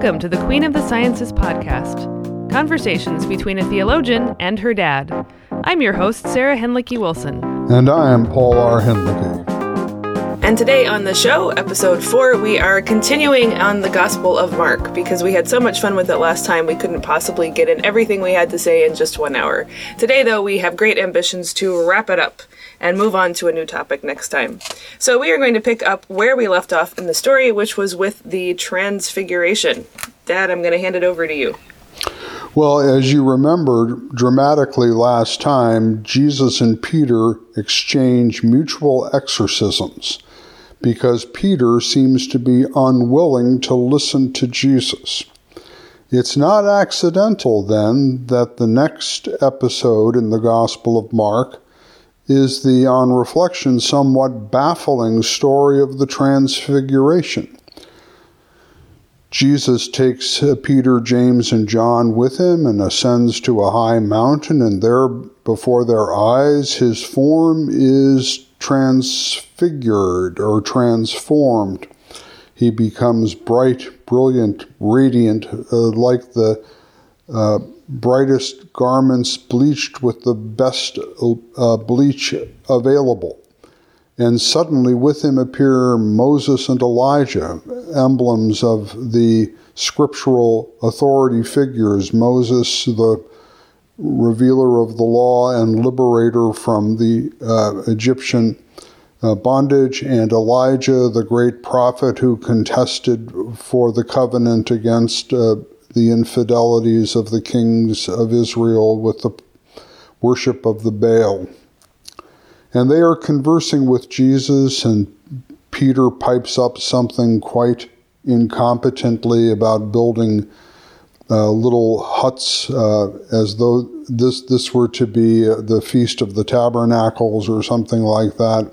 Welcome to the Queen of the Sciences podcast conversations between a theologian and her dad. I'm your host, Sarah Hinlicky Wilson. And I am Paul R. Hinlicky. And today on the show, episode four, we are continuing on the Gospel of Mark because we had so much fun with it last time we couldn't possibly get in everything we had to say in just one hour. Today, though, we have great ambitions to wrap it up and move on to a new topic next time. So we are going to pick up where we left off in the story, which was with the Transfiguration. Dad, I'm going to hand it over to you. Well, as you remember dramatically last time, Jesus and Peter exchange mutual exorcisms because Peter seems to be unwilling to listen to Jesus. It's not accidental, then, that the next episode in the Gospel of Mark is the, on reflection, somewhat baffling story of the Transfiguration. Jesus takes uh, Peter, James, and John with him and ascends to a high mountain, and there before their eyes his form is transfigured or transformed. He becomes bright, brilliant, radiant, uh, like the uh, brightest garments bleached with the best uh, bleach available. And suddenly with him appear Moses and Elijah, emblems of the scriptural authority figures. Moses, the revealer of the law and liberator from the uh, Egyptian uh, bondage, and Elijah, the great prophet who contested for the covenant against uh, the infidelities of the kings of Israel with the worship of the Baal. And they are conversing with Jesus, and Peter pipes up something quite incompetently about building little huts uh, as though this this were to be uh, the feast of the tabernacles or something like that.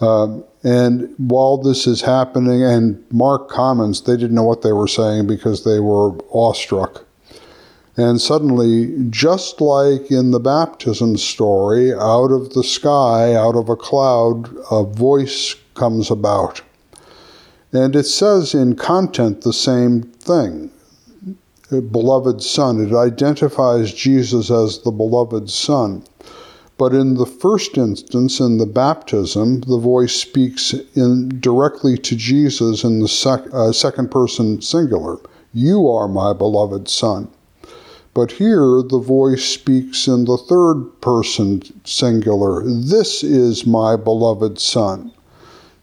Uh, and while this is happening, and Mark comments, they didn't know what they were saying because they were awestruck. And suddenly, just like in the baptism story, out of the sky, out of a cloud, a voice comes about. And it says in content the same thing beloved Son. It identifies Jesus as the beloved Son. But in the first instance, in the baptism, the voice speaks in, directly to Jesus in the sec, uh, second person singular. You are my beloved Son. But here, the voice speaks in the third person singular. This is my beloved Son.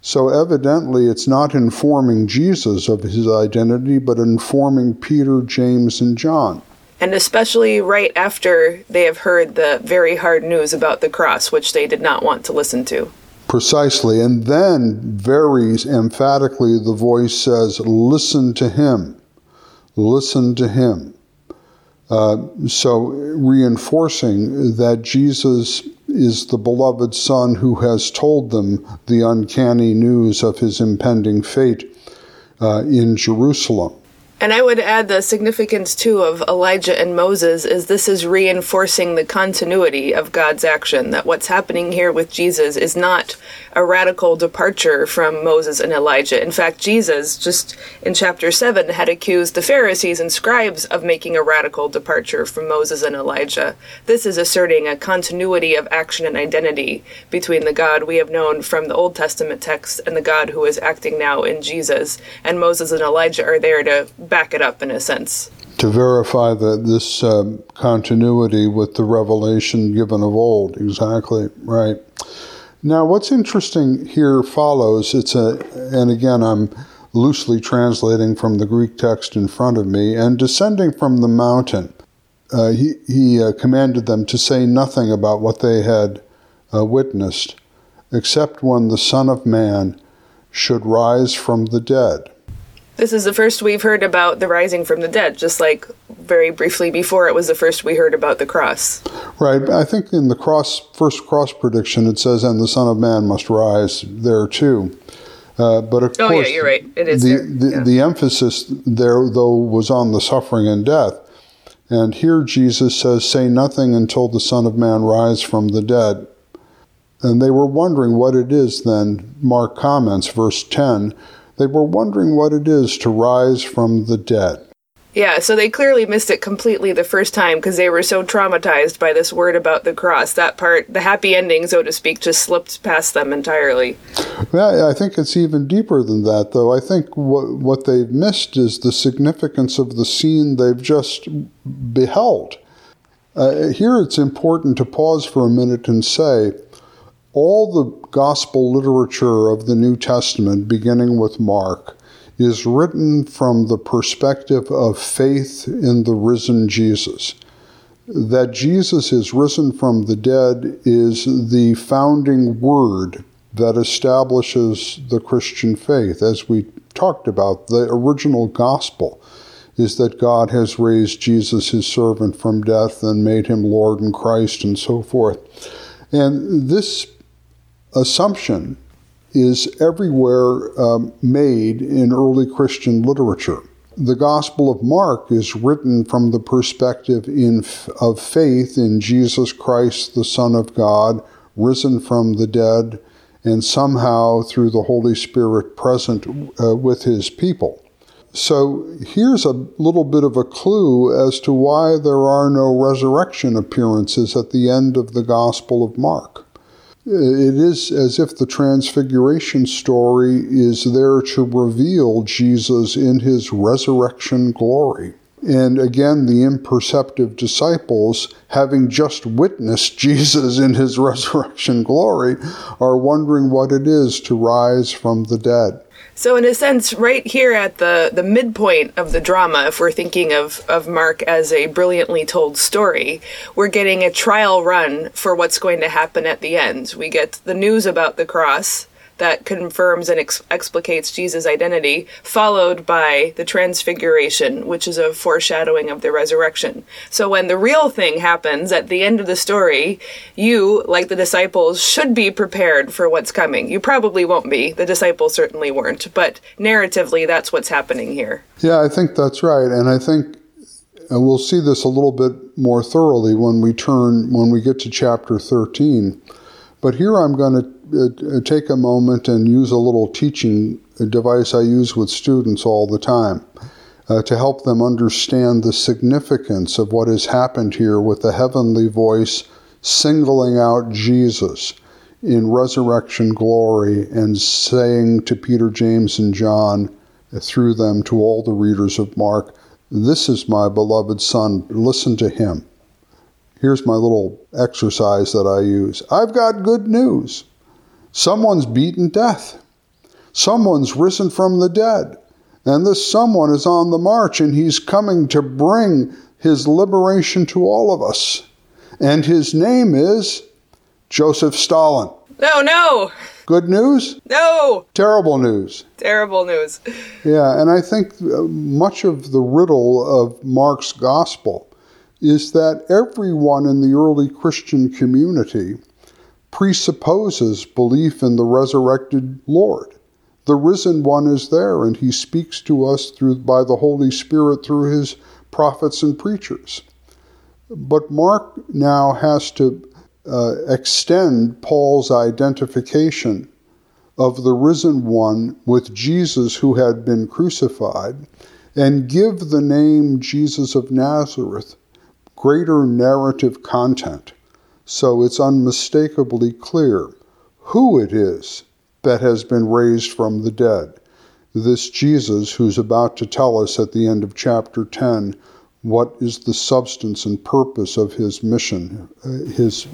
So evidently, it's not informing Jesus of his identity, but informing Peter, James, and John. And especially right after they have heard the very hard news about the cross, which they did not want to listen to. Precisely. And then, very emphatically, the voice says, Listen to him. Listen to him. Uh, so, reinforcing that Jesus is the beloved Son who has told them the uncanny news of his impending fate uh, in Jerusalem. And I would add the significance too of Elijah and Moses is this is reinforcing the continuity of God's action that what's happening here with Jesus is not a radical departure from Moses and Elijah. In fact, Jesus just in chapter 7 had accused the Pharisees and scribes of making a radical departure from Moses and Elijah. This is asserting a continuity of action and identity between the God we have known from the Old Testament text and the God who is acting now in Jesus. And Moses and Elijah are there to back it up in a sense. To verify that this um, continuity with the revelation given of old, exactly right. Now, what's interesting here follows. It's a, and again, I'm loosely translating from the Greek text in front of me. And descending from the mountain, uh, he he uh, commanded them to say nothing about what they had uh, witnessed, except when the Son of Man should rise from the dead. This is the first we've heard about the rising from the dead, just like very briefly before it was the first we heard about the cross. Right. I think in the cross first cross prediction it says, "And the Son of Man must rise." There too. Uh, but of course oh, course, yeah, you're right. It is the. The, yeah. the emphasis there, though, was on the suffering and death. And here Jesus says, Say nothing until the Son of Man rise from the dead. And they were wondering what it is then. Mark comments, verse 10 They were wondering what it is to rise from the dead. Yeah, so they clearly missed it completely the first time because they were so traumatized by this word about the cross. That part, the happy ending, so to speak, just slipped past them entirely. Yeah, I think it's even deeper than that, though. I think what, what they've missed is the significance of the scene they've just beheld. Uh, here it's important to pause for a minute and say all the gospel literature of the New Testament, beginning with Mark, is written from the perspective of faith in the risen Jesus. That Jesus is risen from the dead is the founding word that establishes the Christian faith. As we talked about, the original gospel is that God has raised Jesus, his servant, from death and made him Lord and Christ and so forth. And this assumption is everywhere um, made in early Christian literature. The Gospel of Mark is written from the perspective in, of faith in Jesus Christ, the Son of God, risen from the dead, and somehow through the Holy Spirit present uh, with his people. So here's a little bit of a clue as to why there are no resurrection appearances at the end of the Gospel of Mark. Uh, it is as if the Transfiguration story is there to reveal Jesus in his resurrection glory. And again, the imperceptive disciples, having just witnessed Jesus in his resurrection glory, are wondering what it is to rise from the dead. So, in a sense, right here at the, the midpoint of the drama, if we're thinking of, of Mark as a brilliantly told story, we're getting a trial run for what's going to happen at the end. We get the news about the cross, that confirms and ex- explicates Jesus' identity, followed by the transfiguration, which is a foreshadowing of the resurrection. So when the real thing happens at the end of the story, you, like the disciples, should be prepared for what's coming. You probably won't be. The disciples certainly weren't. But narratively, that's what's happening here. Yeah, I think that's right. And I think and we'll see this a little bit more thoroughly when we turn when we get to chapter 13 but here i'm going to take a moment and use a little teaching device I use with students all the time uh, to help them understand the significance of what has happened here with the heavenly voice singling out Jesus in resurrection glory and saying to Peter, James, and John, through them to all the readers of Mark, This is my beloved Son, listen to him. Here's my little exercise that I use. I've got good news. Someone's beaten death. Someone's risen from the dead. And this someone is on the march and he's coming to bring his liberation to all of us. And his name is Joseph Stalin. No, no. Good news? No. Terrible news. Terrible news. Yeah, and I think uh, much of the riddle of Mark's gospel is that everyone in the early Christian community presupposes belief in the resurrected Lord. The risen one is there, and he speaks to us through by the Holy Spirit through his prophets and preachers. But Mark now has to uh, extend Paul's identification of the risen one with Jesus who had been crucified and give the name Jesus of Nazareth greater narrative content so it's unmistakably clear who it is that has been raised from the dead. This Jesus who's about to tell us at the end of chapter 10 what is the substance and purpose of his mission, uh, his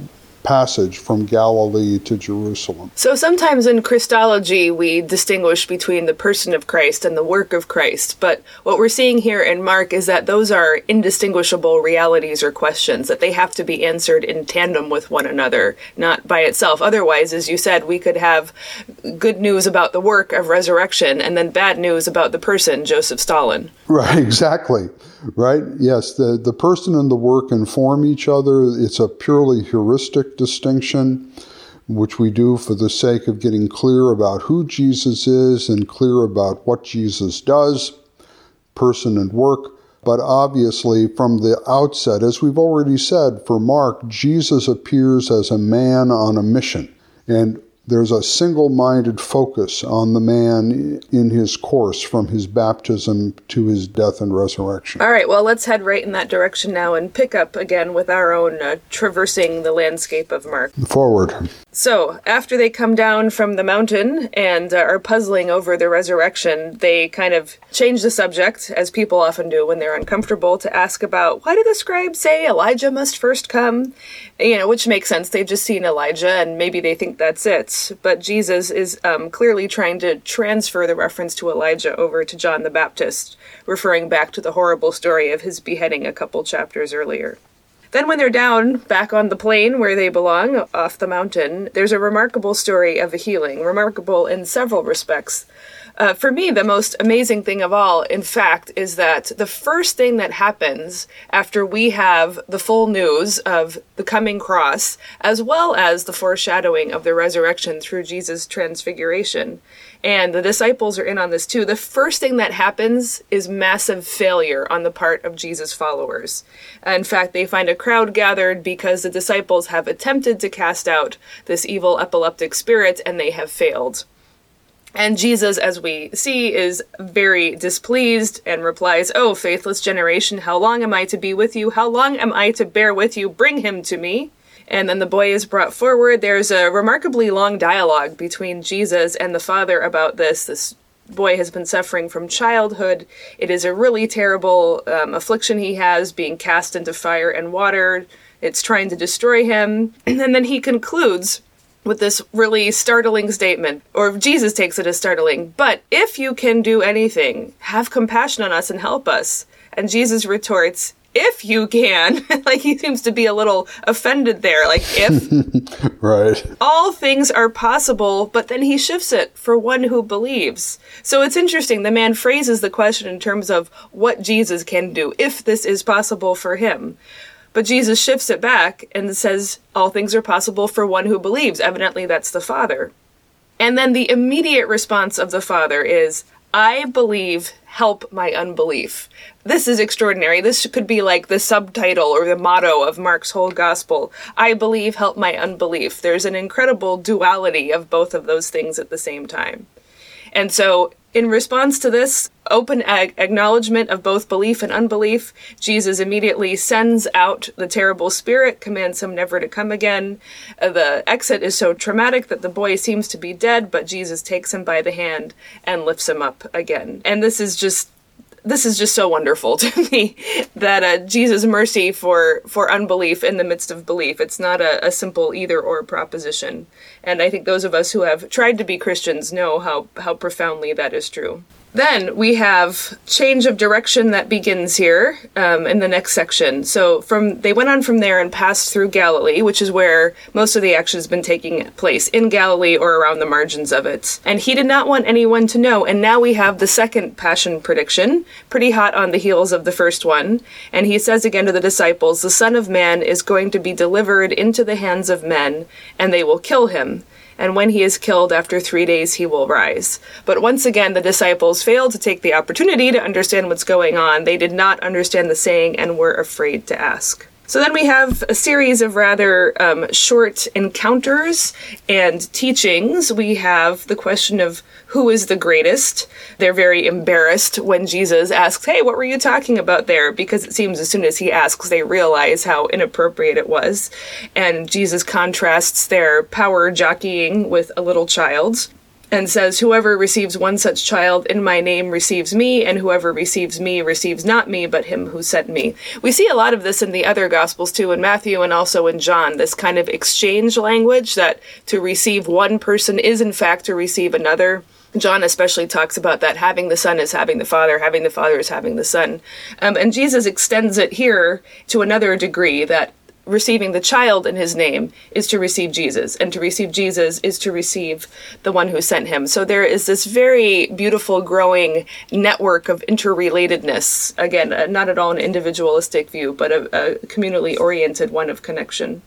passage from Galilee to Jerusalem. So sometimes in Christology, we distinguish between the person of Christ and the work of Christ. But what we're seeing here in Mark is that those are indistinguishable realities or questions, that they have to be answered in tandem with one another, not by itself. Otherwise, as you said, we could have good news about the work of resurrection and then bad news about the person, Joseph Stalin. Right, exactly right? Yes, the, the person and the work inform each other. It's a purely heuristic distinction, which we do for the sake of getting clear about who Jesus is and clear about what Jesus does, person and work. But obviously, from the outset, as we've already said, for Mark, Jesus appears as a man on a mission. And there's a single minded focus on the man in his course from his baptism to his death and resurrection. All right, well, let's head right in that direction now and pick up again with our own uh, traversing the landscape of Mark. Forward. So, after they come down from the mountain and uh, are puzzling over the resurrection, they kind of change the subject, as people often do when they're uncomfortable, to ask about why did the scribes say Elijah must first come? You know, which makes sense. They've just seen Elijah and maybe they think that's it. But Jesus is um, clearly trying to transfer the reference to Elijah over to John the Baptist, referring back to the horrible story of his beheading a couple chapters earlier. Then, when they're down back on the plain where they belong, off the mountain, there's a remarkable story of a healing, remarkable in several respects. Uh, for me, the most amazing thing of all, in fact, is that the first thing that happens after we have the full news of the coming cross, as well as the foreshadowing of the resurrection through Jesus' transfiguration, and the disciples are in on this too, the first thing that happens is massive failure on the part of Jesus' followers. In fact, they find a crowd gathered because the disciples have attempted to cast out this evil epileptic spirit and they have failed. And Jesus, as we see, is very displeased and replies, Oh, faithless generation, how long am I to be with you? How long am I to bear with you? Bring him to me. And then the boy is brought forward. There's a remarkably long dialogue between Jesus and the father about this. This boy has been suffering from childhood. It is a really terrible um, affliction he has, being cast into fire and water. It's trying to destroy him. And then he concludes with this really startling statement, or Jesus takes it as startling, but if you can do anything, have compassion on us and help us. And Jesus retorts, if you can. like he seems to be a little offended there. Like, if. right. All things are possible, but then he shifts it for one who believes. So it's interesting. The man phrases the question in terms of what Jesus can do, if this is possible for him. But Jesus shifts it back and says, All things are possible for one who believes. Evidently, that's the Father. And then the immediate response of the Father is, I believe, help my unbelief. This is extraordinary. This could be like the subtitle or the motto of Mark's whole gospel. I believe, help my unbelief. There's an incredible duality of both of those things at the same time. And so in response to this open ag- acknowledgement of both belief and unbelief, Jesus immediately sends out the terrible spirit, commands him never to come again. Uh, the exit is so traumatic that the boy seems to be dead, but Jesus takes him by the hand and lifts him up again. And this is just this is just so wonderful to me that uh, Jesus' mercy for for unbelief in the midst of belief. It's not a, a, simple either or proposition, and I think those of us who have tried to be Christians know how how profoundly that is true. Then we have change of direction that begins here um, in the next section. So from they went on from there and passed through Galilee, which is where most of the action has been taking place in Galilee or around the margins of it. And he did not want anyone to know. And now we have the second passion prediction, pretty hot on the heels of the first one. And he says again to the disciples, "The Son of Man is going to be delivered into the hands of men, and they will kill him." And when he is killed after three days he will rise. But once again, the disciples failed to take the opportunity to understand what's going on. They did not understand the saying and were afraid to ask. So then we have a series of rather um, short encounters and teachings. We have the question of who is the greatest. They're very embarrassed when Jesus asks, Hey, what were you talking about there? Because it seems as soon as he asks, they realize how inappropriate it was. And Jesus contrasts their power jockeying with a little child's and says, Whoever receives one such child in my name receives me, and whoever receives me receives not me, but him who sent me. We see a lot of this in the other Gospels too, in Matthew and also in John, this kind of exchange language that to receive one person is in fact to receive another. John especially talks about that having the Son is having the Father, having the Father is having the Son. Um, and Jesus extends it here to another degree that receiving the child in his name is to receive Jesus, and to receive Jesus is to receive the one who sent him. So there is this very beautiful, growing network of interrelatedness. Again, uh, not at all an individualistic view, but a, a communally oriented one of connection.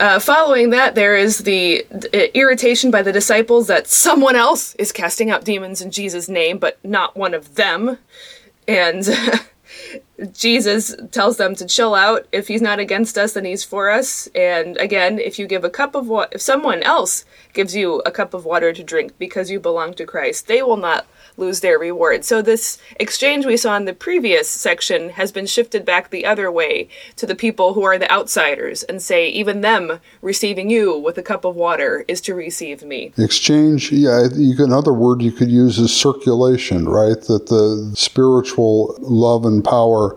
Uh, following that, there is the, the irritation by the disciples that someone else is casting out demons in Jesus' name, but not one of them. And Jesus tells them to chill out. If he's not against us, then he's for us. And again, if you give a cup of water, if someone else gives you a cup of water to drink because you belong to Christ, they will not lose their reward. So this exchange we saw in the previous section has been shifted back the other way to the people who are the outsiders and say even them receiving you with a cup of water is to receive me. Exchange, yeah, you can, another word you could use is circulation, right? That the spiritual love and power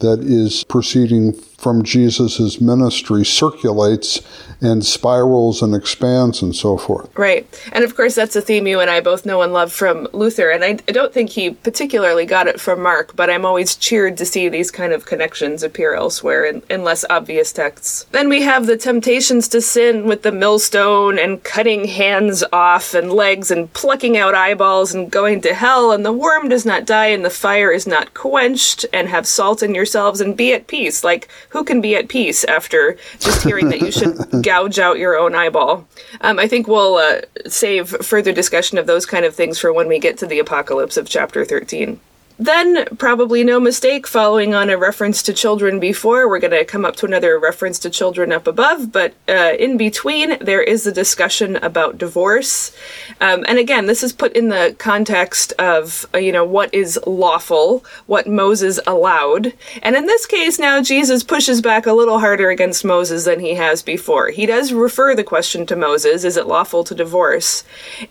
that is proceeding from Jesus' ministry circulates and spirals and expands and so forth. Right. And of course, that's a theme you and I both know and love from Luther. And I, I, don't think he particularly got it from Mark, but I'm always cheered to see these kind of connections appear elsewhere in, in less obvious texts. Then we have the temptations to sin with the millstone and cutting hands off and legs and plucking out eyeballs and going to hell. And the worm does not die and the fire is not quenched and have salt in yourselves and be at peace. Like, who can be at peace after just hearing that you should gouge out your own eyeball? Um, I think we'll uh, save further discussion of those kind of things for when we get to the apocalypse of chapter 13. Then, probably no mistake, following on a reference to children before, we're going to come up to another reference to children up above, but uh, in between, there is a discussion about divorce. Um, and again, this is put in the context of, uh, you know, what is lawful, what Moses allowed. And in this case, now Jesus pushes back a little harder against Moses than he has before. He does refer the question to Moses is it lawful to divorce?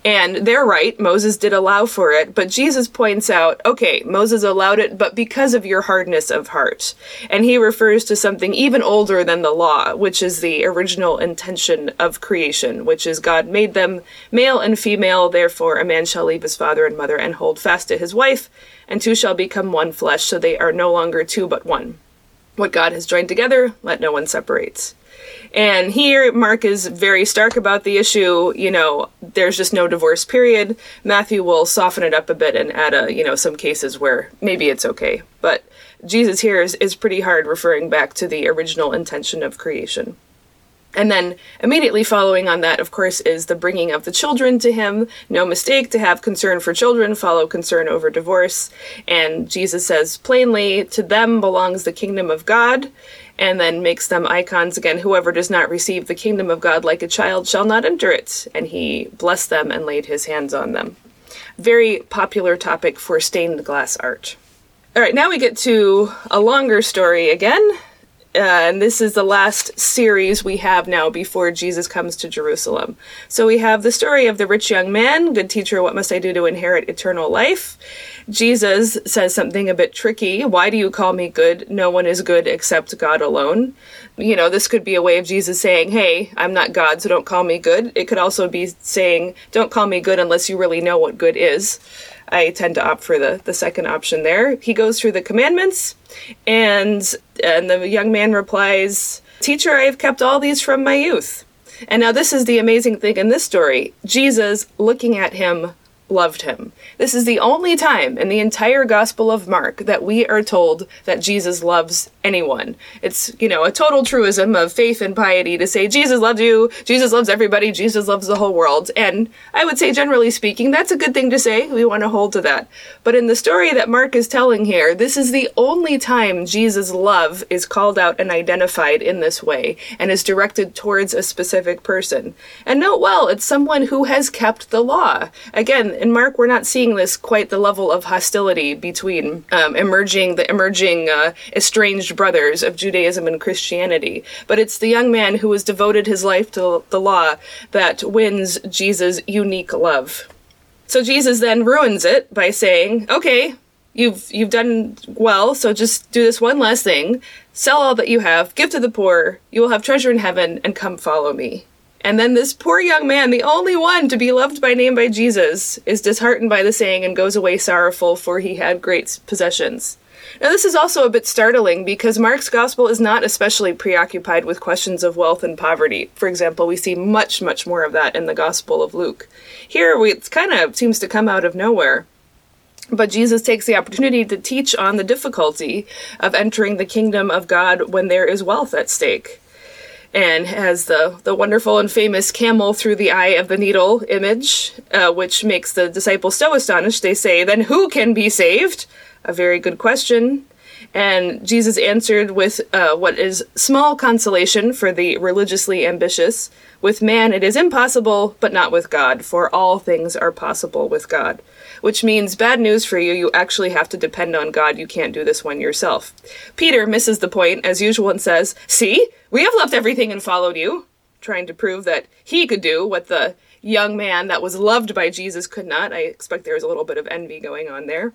And they're right, Moses did allow for it, but Jesus points out, okay, Moses allowed it, but because of your hardness of heart. And he refers to something even older than the law, which is the original intention of creation, which is God made them male and female, therefore a man shall leave his father and mother and hold fast to his wife, and two shall become one flesh, so they are no longer two but one. What God has joined together, let no one separate. And here, Mark is very stark about the issue. You know, there's just no divorce period. Matthew will soften it up a bit and add a, you know, some cases where maybe it's okay. But Jesus here is, is pretty hard referring back to the original intention of creation. And then immediately following on that, of course, is the bringing of the children to him. No mistake to have concern for children, follow concern over divorce. And Jesus says plainly, to them belongs the kingdom of God and then makes them icons again. Whoever does not receive the kingdom of God like a child shall not enter it. And he blessed them and laid his hands on them. Very popular topic for stained glass art. All right, now we get to a longer story again. Uh, and this is the last series we have now before Jesus comes to Jerusalem. So we have the story of the rich young man, good teacher, what must I do to inherit eternal life? Jesus says something a bit tricky. Why do you call me good? No one is good except God alone. You know, this could be a way of Jesus saying, Hey, I'm not God, so don't call me good. It could also be saying, Don't call me good unless you really know what good is. I tend to opt for the, the second option there. He goes through the commandments, and and the young man replies, Teacher, I have kept all these from my youth. And now this is the amazing thing in this story. Jesus, looking at him, loved him. This is the only time in the entire Gospel of Mark that we are told that Jesus loves anyone. It's, you know, a total truism of faith and piety to say Jesus loves you, Jesus loves everybody, Jesus loves the whole world. And I would say, generally speaking, that's a good thing to say. We want to hold to that. But in the story that Mark is telling here, this is the only time Jesus' love is called out and identified in this way and is directed towards a specific person. And note well, it's someone who has kept the law. Again, in Mark, we're not seeing this quite the level of hostility between um, emerging the emerging uh, estranged brothers of Judaism and Christianity, but it's the young man who has devoted his life to the law that wins Jesus' unique love. So Jesus then ruins it by saying, "Okay, you've you've done well, so just do this one last thing: sell all that you have, give to the poor, you will have treasure in heaven, and come follow me." And then this poor young man, the only one to be loved by name by Jesus, is disheartened by the saying and goes away sorrowful, for he had great possessions. Now, this is also a bit startling because Mark's gospel is not especially preoccupied with questions of wealth and poverty. For example, we see much, much more of that in the gospel of Luke. Here, it kind of seems to come out of nowhere. But Jesus takes the opportunity to teach on the difficulty of entering the kingdom of God when there is wealth at stake and has the, the wonderful and famous camel through the eye of the needle image, uh, which makes the disciples so astonished they say, Then who can be saved? A very good question. And Jesus answered with uh, what is small consolation for the religiously ambitious. With man it is impossible, but not with God, for all things are possible with God. Which means bad news for you, you actually have to depend on God. You can't do this one yourself. Peter misses the point, as usual, and says, See, we have left everything and followed you, trying to prove that he could do what the young man that was loved by Jesus could not. I expect there was a little bit of envy going on there.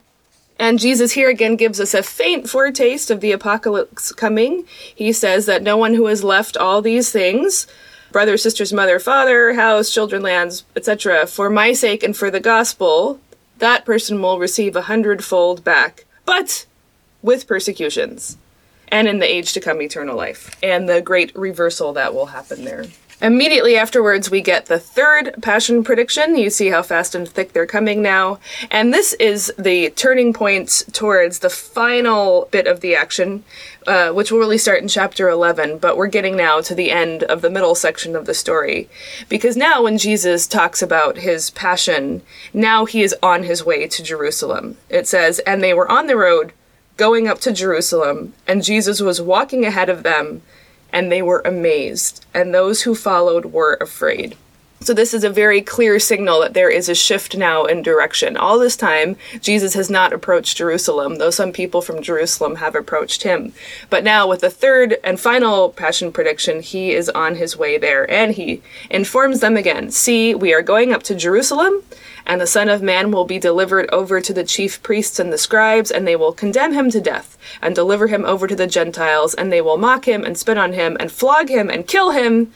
And Jesus here again gives us a faint foretaste of the apocalypse coming. He says that no one who has left all these things, brother, sisters, mother, father, house, children, lands, etc., for my sake and for the gospel, that person will receive a hundredfold back, but with persecutions, and in the age to come, eternal life, and the great reversal that will happen there. Immediately afterwards, we get the third passion prediction. You see how fast and thick they're coming now. And this is the turning point towards the final bit of the action, uh, which will really start in chapter 11. But we're getting now to the end of the middle section of the story. Because now, when Jesus talks about his passion, now he is on his way to Jerusalem. It says, And they were on the road going up to Jerusalem, and Jesus was walking ahead of them and they were amazed, and those who followed were afraid. So, this is a very clear signal that there is a shift now in direction. All this time, Jesus has not approached Jerusalem, though some people from Jerusalem have approached him. But now, with the third and final passion prediction, he is on his way there, and he informs them again See, we are going up to Jerusalem, and the Son of Man will be delivered over to the chief priests and the scribes, and they will condemn him to death, and deliver him over to the Gentiles, and they will mock him, and spit on him, and flog him, and kill him,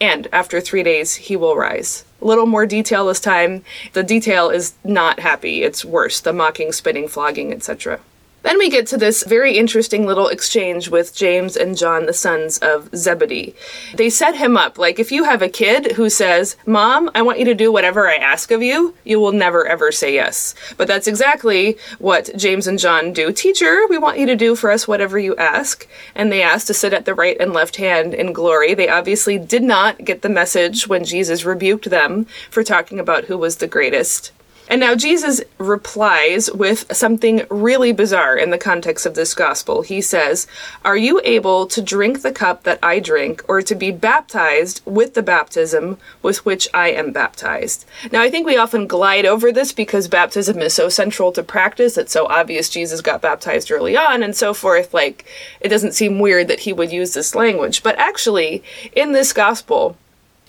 and after three days he will rise. A little more detail this time. The detail is not happy, it's worse the mocking, spitting, flogging, etc. Then we get to this very interesting little exchange with James and John, the sons of Zebedee. They set him up like if you have a kid who says, Mom, I want you to do whatever I ask of you, you will never ever say yes. But that's exactly what James and John do. Teacher, we want you to do for us whatever you ask. And they asked to sit at the right and left hand in glory. They obviously did not get the message when Jesus rebuked them for talking about who was the greatest. And now Jesus replies with something really bizarre in the context of this gospel. He says, Are you able to drink the cup that I drink, or to be baptized with the baptism with which I am baptized? Now, I think we often glide over this because baptism is so central to practice. It's so obvious Jesus got baptized early on and so forth. Like, it doesn't seem weird that he would use this language. But actually, in this gospel,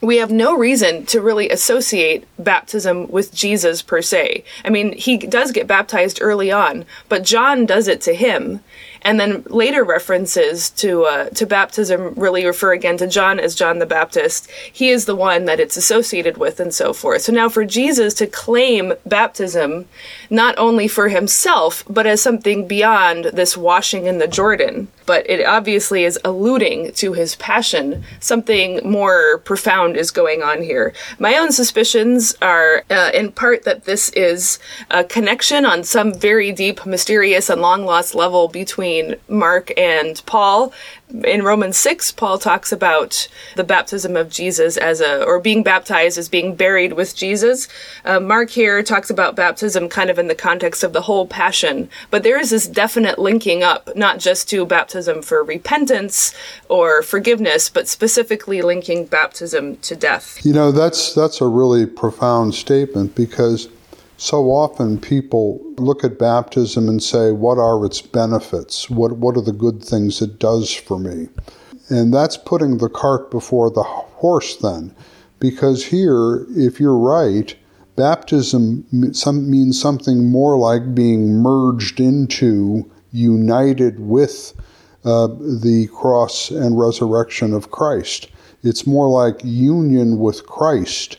we have no reason to really associate baptism with Jesus per se. I mean, he does get baptized early on, but John does it to him and then later references to uh, to baptism really refer again to John as John the Baptist. He is the one that it's associated with, and so forth. So now, for Jesus to claim baptism not only for himself but as something beyond this washing in the Jordan, but it obviously is alluding to his passion. Something more profound is going on here. My own suspicions are, uh, in part, that this is a connection on some very deep, mysterious, and long lost level between between Mark and Paul. In Romans 6, Paul talks about the baptism of Jesus as a, or being baptized as being buried with Jesus. Uh, Mark here talks about baptism kind of in the context of the whole passion, but there is this definite linking up, not just to baptism for repentance or forgiveness, but specifically linking baptism to death. You know, that's, that's a really profound statement because so often people look at baptism and say, What are its benefits? What, what are the good things it does for me? And that's putting the cart before the horse, then. Because here, if you're right, baptism means something more like being merged into, united with uh, the cross and resurrection of Christ. It's more like union with Christ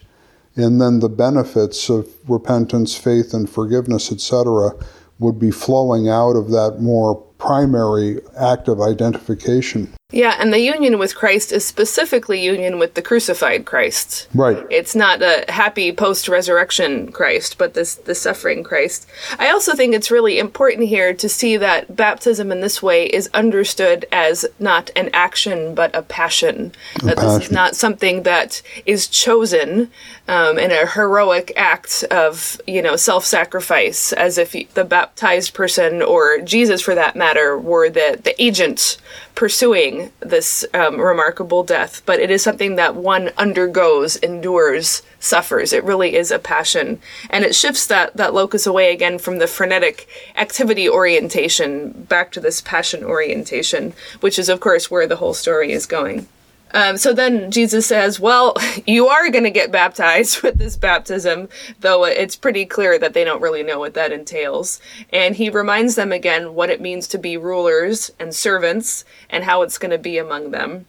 and then the benefits of repentance, faith, and forgiveness, etc., would be flowing out of that more primary act of identification. Yeah, and the union with Christ is specifically union with the crucified Christ. Right. It's not a happy post resurrection Christ, but this the suffering Christ. I also think it's really important here to see that baptism in this way is understood as not an action but a passion. A that passion. this is not something that is chosen um, in a heroic act of you know self sacrifice, as if the baptized person or Jesus, for that matter, were the the agent pursuing this um, remarkable death, but it is something that one undergoes, endures, suffers. It really is a passion, and it shifts that that locus away again from the frenetic activity orientation back to this passion orientation, which is of course where the whole story is going. Um, so then Jesus says, Well, you are going to get baptized with this baptism, though it's pretty clear that they don't really know what that entails. And he reminds them again what it means to be rulers and servants and how it's going to be among them.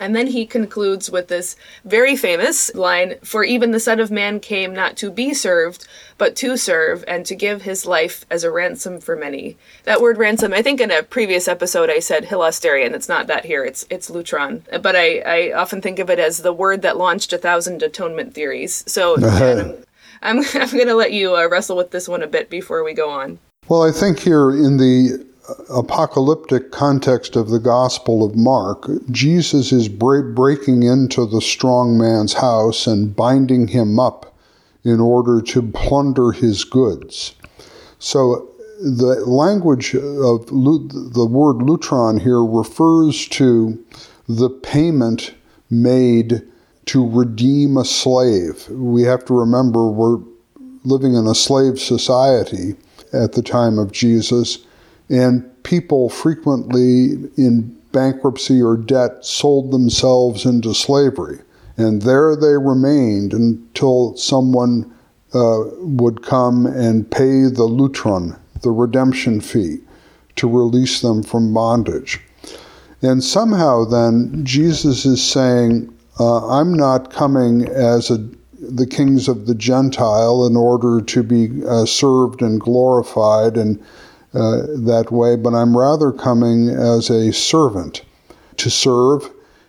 And then he concludes with this very famous line For even the Son of Man came not to be served, but to serve, and to give his life as a ransom for many. That word ransom, I think in a previous episode I said hilasterion. It's not that here, it's it's lutron. But I, I often think of it as the word that launched a thousand atonement theories. So Jen, I'm, I'm, I'm going to let you uh, wrestle with this one a bit before we go on. Well, I think here in the apocalyptic context of the Gospel of Mark, Jesus is bre- breaking into the strong man's house and binding him up in order to plunder his goods. So the language of the word lutron here refers to the payment made to redeem a slave. We have to remember we're living in a slave society at the time of Jesus and people frequently in bankruptcy or debt sold themselves into slavery. And there they remained until someone uh, would come and pay the lutron, the redemption fee, to release them from bondage. And somehow then Jesus is saying, uh, I'm not coming as a, the kings of the Gentile in order to be uh, served and glorified and uh, that way, but I'm rather coming as a servant to serve.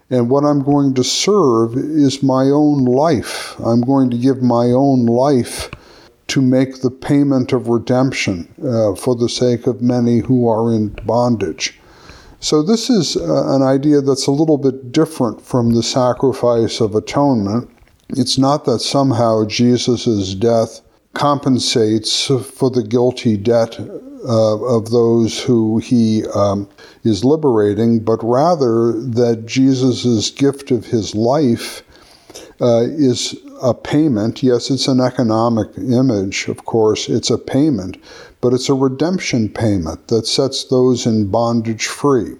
And what I'm going to serve is my own life. I'm going to give my own life to make the payment of redemption uh, for the sake of many who are in bondage. So, this is uh, an idea that's a little bit different from the sacrifice of atonement. It's not that somehow Jesus' death compensates for the guilty debt uh, of those who he um, is liberating, but rather that Jesus' gift of his life uh, is a payment. Yes, it's an economic image, of course, it's a payment, but it's a redemption payment that sets those in bondage free.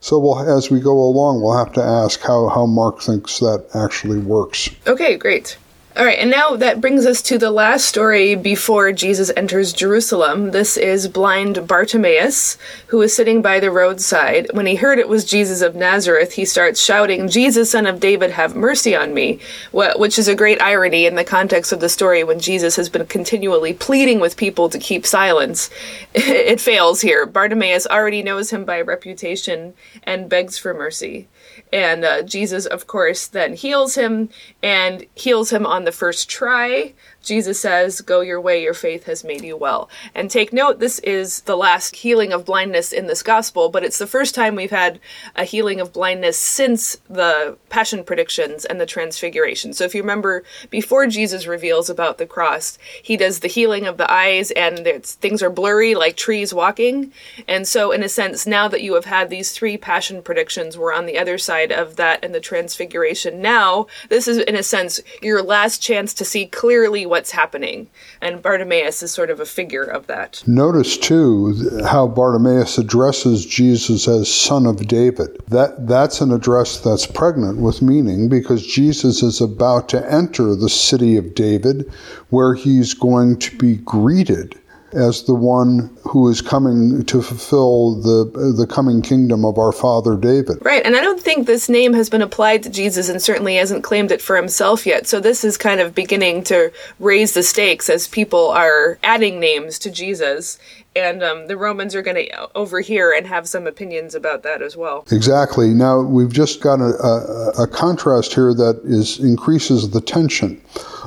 So we'll, as we go along, we'll have to ask how, how Mark thinks that actually works. Okay, great. All right, and now that brings us to the last story before Jesus enters Jerusalem. This is blind Bartimaeus, who is sitting by the roadside. When he heard it was Jesus of Nazareth, he starts shouting, Jesus, son of David, have mercy on me, which is a great irony in the context of the story when Jesus has been continually pleading with people to keep silence. It fails here. Bartimaeus already knows him by reputation and begs for mercy. And uh, Jesus, of course, then heals him and heals him on the first try. Jesus says, Go your way, your faith has made you well. And take note, this is the last healing of blindness in this gospel, but it's the first time we've had a healing of blindness since the passion predictions and the transfiguration. So if you remember, before Jesus reveals about the cross, he does the healing of the eyes and things are blurry like trees walking. And so, in a sense, now that you have had these three passion predictions, we're on the other side of that and the transfiguration. Now, this is, in a sense, your last chance to see clearly what's happening. And Bartimaeus is sort of a figure of that. Notice, too, how Bartimaeus addresses Jesus as Son of David. That, that's an address that's pregnant with meaning because Jesus is about to enter the city of David where he's going to be greeted as the one who is coming to fulfill the the coming kingdom of our father David. Right, and I don't think this name has been applied to Jesus and certainly hasn't claimed it for himself yet. So this is kind of beginning to raise the stakes as people are adding names to Jesus and um, the Romans are going to overhear and have some opinions about that as well. Exactly. Now we've just got a, a, a, contrast here that is increases the tension.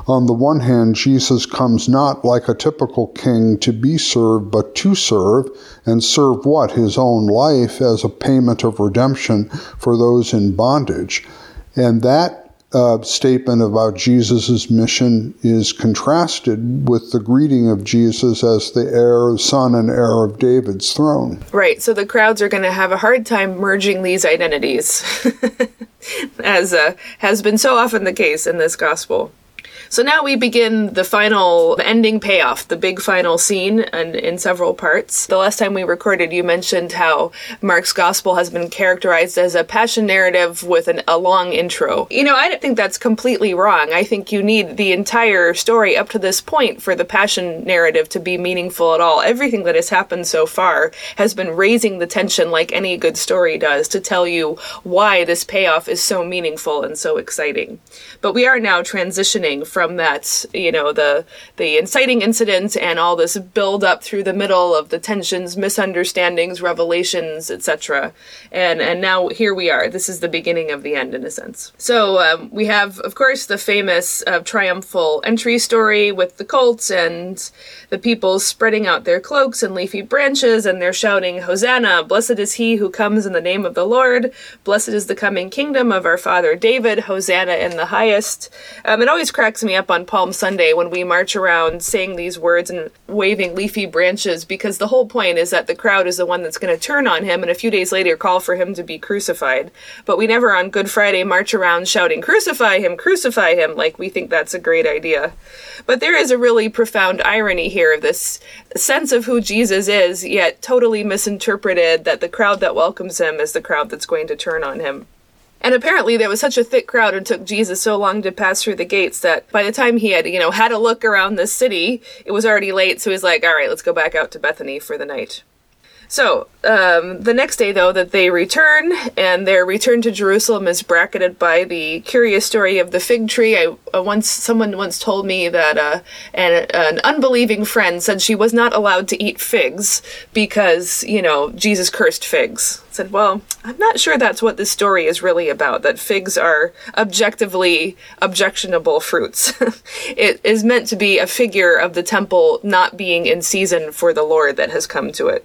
On the one hand, Jesus comes not like a typical king to be served, but to serve, and serve what? His own life as a payment of redemption for those in bondage. And that uh, statement about Jesus' mission is contrasted with the greeting of Jesus as the heir, son, and heir of David's throne. Right, so the crowds are going to have a hard time merging these identities, as uh, has been so often the case in this gospel. So now we begin the final, ending payoff, the big final scene and in several parts. The last time we recorded, you mentioned how Mark's gospel has been characterized as a passion narrative with an, a long intro. You know, I don't think that's completely wrong. I think you need the entire story up to this point for the passion narrative to be meaningful at all. Everything that has happened so far has been raising the tension like any good story does to tell you why this payoff is so meaningful and so exciting. But we are now transitioning from from that, you know, the the inciting incident and all this build up through the middle of the tensions, misunderstandings, revelations, etc. And and now here we are. This is the beginning of the end in a sense. So um, we have, of course, the famous uh, triumphal entry story with the colts and the people spreading out their cloaks and leafy branches, and they're shouting, "Hosanna! Blessed is he who comes in the name of the Lord! Blessed is the coming kingdom of our father David! Hosanna in the highest!" Um, it always cracks me up on Palm Sunday when we march around saying these words and waving leafy branches because the whole point is that the crowd is the one that's going to turn on him and a few days later call for him to be crucified. But we never on Good Friday march around shouting, Crucify him, crucify him, like we think that's a great idea. But there is a really profound irony here of this sense of who Jesus is, yet totally misinterpreted that the crowd that welcomes him is the crowd that's going to turn on him. And apparently there was such a thick crowd and took Jesus so long to pass through the gates that by the time he had, you know, had a look around the city, it was already late, so he's like, all right, let's go back out to Bethany for the night. So, um, the next day, though, that they return, and their return to Jerusalem is bracketed by the curious story of the fig tree. I uh, once someone once told me that uh, an, an unbelieving friend said she was not allowed to eat figs because you know Jesus cursed figs. I said, well, I'm not sure that's what this story is really about. That figs are objectively objectionable fruits. it is meant to be a figure of the temple not being in season for the Lord that has come to it.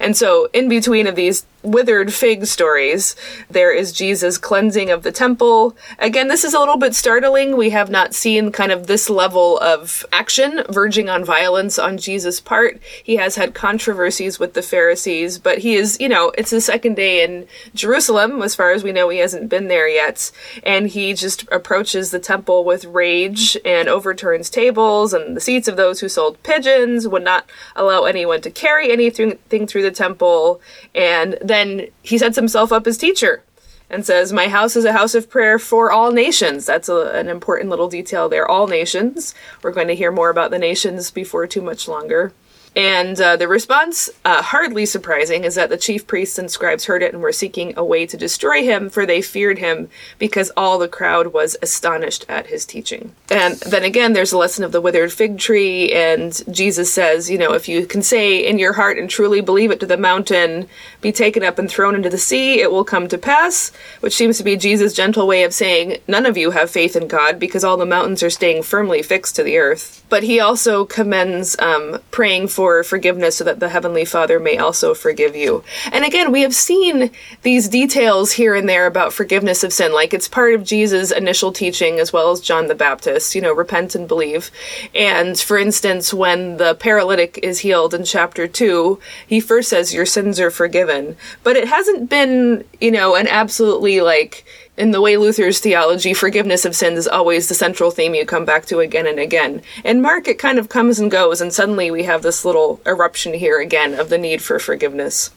And so, in between of these withered fig stories, there is Jesus' cleansing of the temple. Again, this is a little bit startling. We have not seen kind of this level of action verging on violence on Jesus' part. He has had controversies with the Pharisees, but he is, you know, it's the second day in Jerusalem. As far as we know, he hasn't been there yet. And he just approaches the temple with rage and overturns tables and the seats of those who sold pigeons, would not allow anyone to carry anything through the temple, and then he sets himself up as teacher and says, My house is a house of prayer for all nations. That's a, an important little detail there. All nations. We're going to hear more about the nations before too much longer. And uh, the response, uh, hardly surprising, is that the chief priests and scribes heard it and were seeking a way to destroy him, for they feared him because all the crowd was astonished at his teaching. And then again, there's a lesson of the withered fig tree, and Jesus says, you know, if you can say in your heart and truly believe it to the mountain, be taken up and thrown into the sea, it will come to pass, which seems to be Jesus' gentle way of saying, none of you have faith in God because all the mountains are staying firmly fixed to the earth. But he also commends um, praying for for forgiveness so that the Heavenly Father may also forgive you. And again, we have seen these details here and there about forgiveness of sin. Like it's part of Jesus' initial teaching as well as John the Baptist, you know, repent and believe. And for instance, when the paralytic is healed in chapter 2, he first says, Your sins are forgiven. But it hasn't been, you know, an absolutely like, in the way Luther's theology, forgiveness of sins is always the central theme you come back to again and again. In Mark, it kind of comes and goes, and suddenly we have this little eruption here again of the need for forgiveness.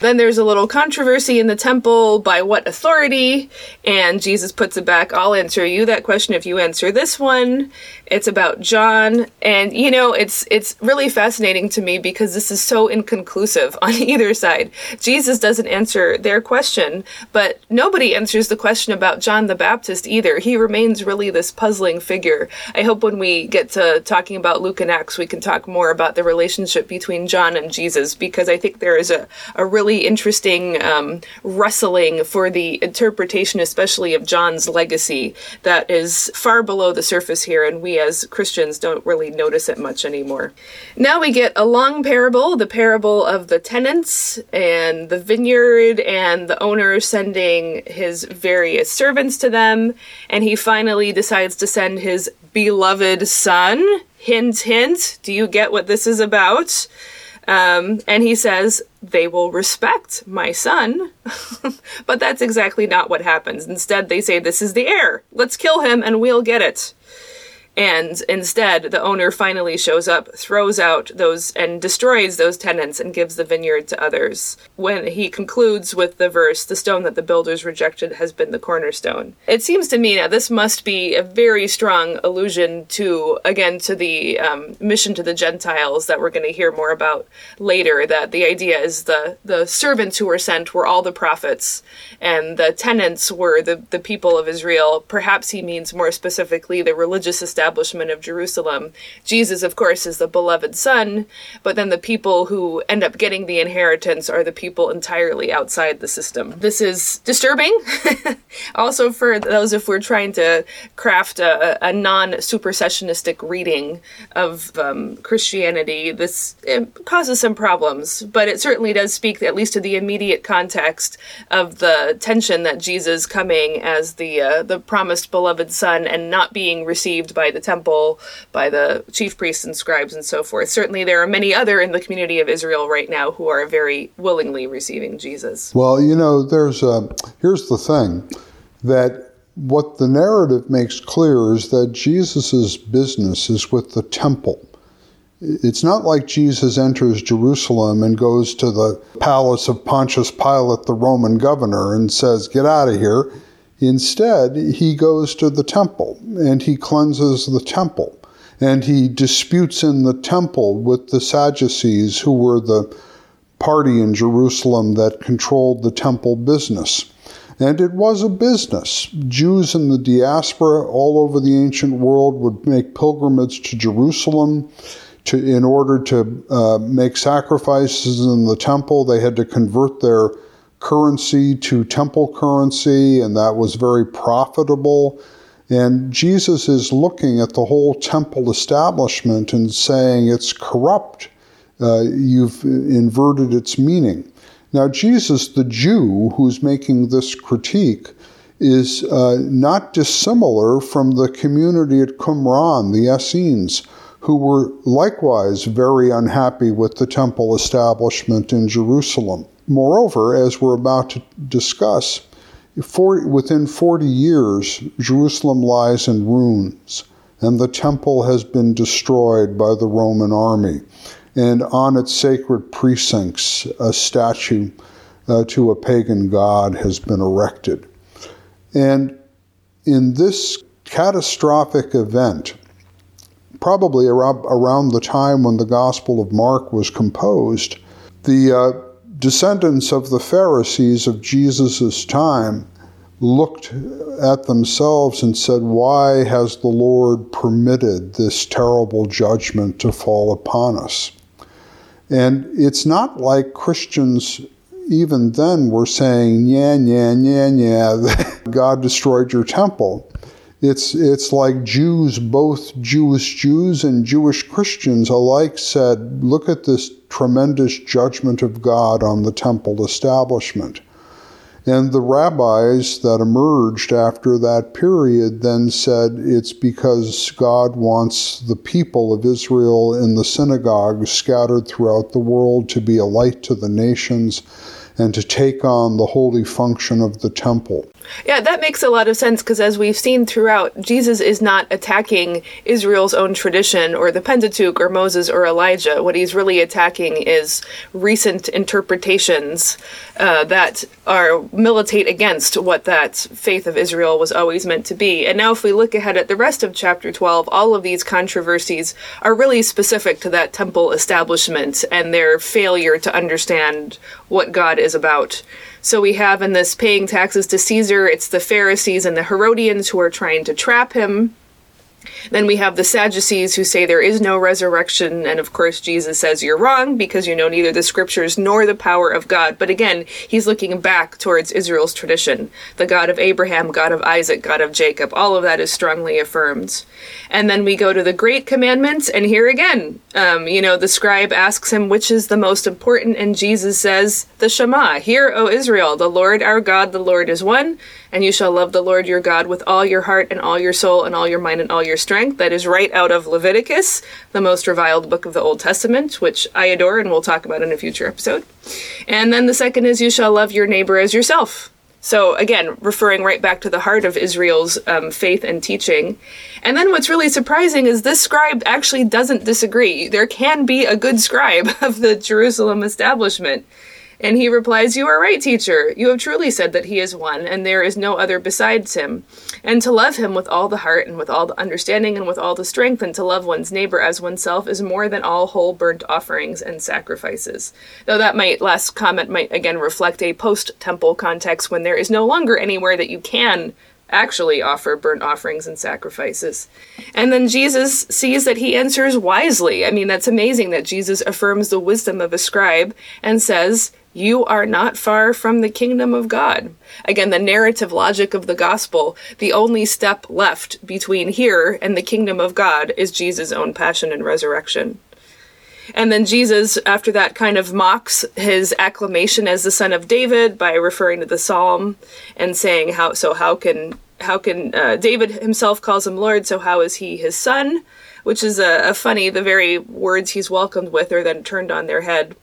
Then there's a little controversy in the temple by what authority, and Jesus puts it back. I'll answer you that question if you answer this one. It's about John, and you know, it's it's really fascinating to me because this is so inconclusive on either side. Jesus doesn't answer their question, but nobody answers the question about John the Baptist either. He remains really this puzzling figure. I hope when we get to talking about Luke and Acts, we can talk more about the relationship between John and Jesus because I think there is a, a really interesting um, wrestling for the interpretation, especially of John's legacy, that is far below the surface here, and we as Christians don't really notice it much anymore. Now we get a long parable, the parable of the tenants and the vineyard, and the owner sending his various servants to them, and he finally decides to send his beloved son. Hint, hint. Do you get what this is about? Um, and he says, they will respect my son. but that's exactly not what happens. Instead, they say, this is the heir. Let's kill him and we'll get it. And instead, the owner finally shows up, throws out those, and destroys those tenants and gives the vineyard to others. When he concludes with the verse, the stone that the builders rejected has been the cornerstone. It seems to me now this must be a very strong allusion to, again, to the um, mission to the Gentiles that we're going to hear more about later. That the idea is the, the servants who were sent were all the prophets, and the tenants were the, the people of Israel. Perhaps he means more specifically the religious establishment establishment of Jerusalem. Jesus, of course, is the beloved son, but then the people who end up getting the inheritance are the people entirely outside the system. This is disturbing. also, for those if we're trying to craft a, a non supersessionistic reading of um, Christianity, this causes some problems, but it certainly does speak, at least to the immediate context of the tension that Jesus coming as the uh, the promised beloved son and not being received by the temple, by the chief priests and scribes and so forth. Certainly, there are many other in the community of Israel right now who are very willingly receiving Jesus. Well, you know, there's a, here's the thing that what the narrative makes clear is that Jesus' business is with the temple. It's not like Jesus enters Jerusalem and goes to the palace of Pontius Pilate, the Roman governor, and says, Get out of here. Instead, he goes to the temple and he cleanses the temple and he disputes in the temple with the Sadducees, who were the party in Jerusalem that controlled the temple business. And it was a business. Jews in the diaspora all over the ancient world would make pilgrimage to Jerusalem. To, in order to uh, make sacrifices in the temple, they had to convert their currency to temple currency, and that was very profitable. And Jesus is looking at the whole temple establishment and saying it's corrupt. Uh, you've inverted its meaning. Now, Jesus, the Jew who's making this critique, is uh, not dissimilar from the community at Qumran, the Essenes, who were likewise very unhappy with the temple establishment in Jerusalem. Moreover, as we're about to discuss, within 40 years, Jerusalem lies in ruins, and the temple has been destroyed by the Roman army. And on its sacred precincts, a statue uh, to a pagan god has been erected. And in this catastrophic event, probably around, around the time when the Gospel of Mark was composed, the uh, descendants of the Pharisees of Jesus' time looked at themselves and said, Why has the Lord permitted this terrible judgment to fall upon us? And it's not like Christians even then were saying, Yeah, yeah, yeah, yeah, God destroyed your temple. It's, it's like Jews, both Jewish Jews and Jewish Christians alike said, Look at this tremendous judgment of God on the temple establishment. And the rabbis that emerged after that period then said it's because God wants the people of Israel in the synagogues scattered throughout the world to be a light to the nations and to take on the holy function of the temple. Yeah, that makes a lot of sense because as we've seen throughout, Jesus is not attacking Israel's own tradition or the Pentateuch or Moses or Elijah. What he's really attacking is recent interpretations uh, that are militate against what that faith of Israel was always meant to be. And now, if we look ahead at the rest of chapter 12, all of these controversies are really specific to that temple establishment and their failure to understand what God is about. So we have in this paying taxes to Caesar, it's the Pharisees and the Herodians who are trying to trap him. Then we have the Sadducees who say there is no resurrection, and of course Jesus says you're wrong because you know neither the scriptures nor the power of God. But again, he's looking back towards Israel's tradition. The God of Abraham, God of Isaac, God of Jacob, all of that is strongly affirmed. And then we go to the Great Commandments, and here again, um, you know, the scribe asks him which is the most important, and Jesus says, The Shema, Hear, O Israel, the Lord our God, the Lord is one and you shall love the Lord your God with all your heart and all your soul and all your mind and all your strength. That is right out of Leviticus, the most reviled book of the Old Testament, which I adore and we'll talk about in a future episode. And then the second is you shall love your neighbor as yourself. So again, referring right back to the heart of Israel's um, faith and teaching. And then what's really surprising is this scribe actually doesn't disagree. There can be a good scribe of the Jerusalem establishment. And he replies, You are right, teacher. You have truly said that he is one, and there is no other besides him. And to love him with all the heart, and with all the understanding, and with all the strength, and to love one's neighbor as oneself is more than all whole burnt offerings and sacrifices. Though that might, last comment might again reflect a post temple context when there is no longer anywhere that you can actually offer burnt offerings and sacrifices. And then Jesus sees that he answers wisely. I mean, that's amazing that Jesus affirms the wisdom of a scribe and says, you are not far from the kingdom of God. Again, the narrative logic of the gospel, the only step left between here and the kingdom of God is Jesus' own passion and resurrection. And then Jesus, after that, kind of mocks his acclamation as the son of David by referring to the psalm and saying, "How so? How can how can uh, David himself calls him Lord? So how is he his son?" Which is a, a funny. The very words he's welcomed with are then turned on their head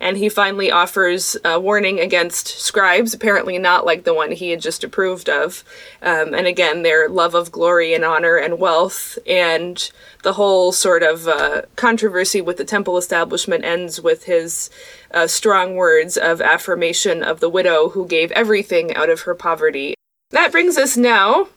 and he finally offers a warning against scribes, apparently not like the one he had just approved of. Um, and again, their love of glory and honor and wealth, and the whole sort of uh, controversy with the temple establishment ends with his uh, strong words of affirmation of the widow who gave everything out of her poverty. That brings us now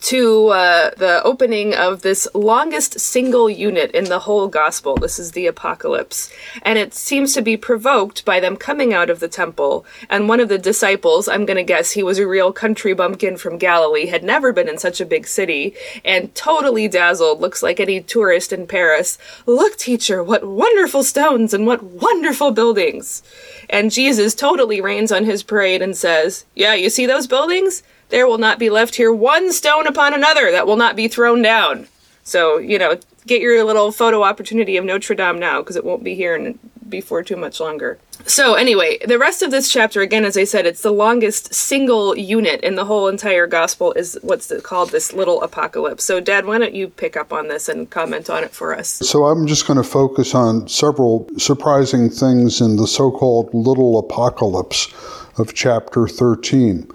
to uh, the opening of this longest single unit in the whole gospel. This is the apocalypse. And it seems to be provoked by them coming out of the temple. And one of the disciples, I'm going to guess he was a real country bumpkin from Galilee, had never been in such a big city, and totally dazzled, looks like any tourist in Paris. Look, teacher, what wonderful stones and what wonderful buildings. And Jesus totally rains on his parade and says, Yeah, you see those buildings? There will not be left here one stone upon another that will not be thrown down. So, you know, get your little photo opportunity of Notre Dame now because it won't be here in, before too much longer. So, anyway, the rest of this chapter, again, as I said, it's the longest single unit in the whole entire gospel, is what's called this little apocalypse. So, Dad, why don't you pick up on this and comment on it for us? So, I'm just going to focus on several surprising things in the so called little apocalypse of chapter 13.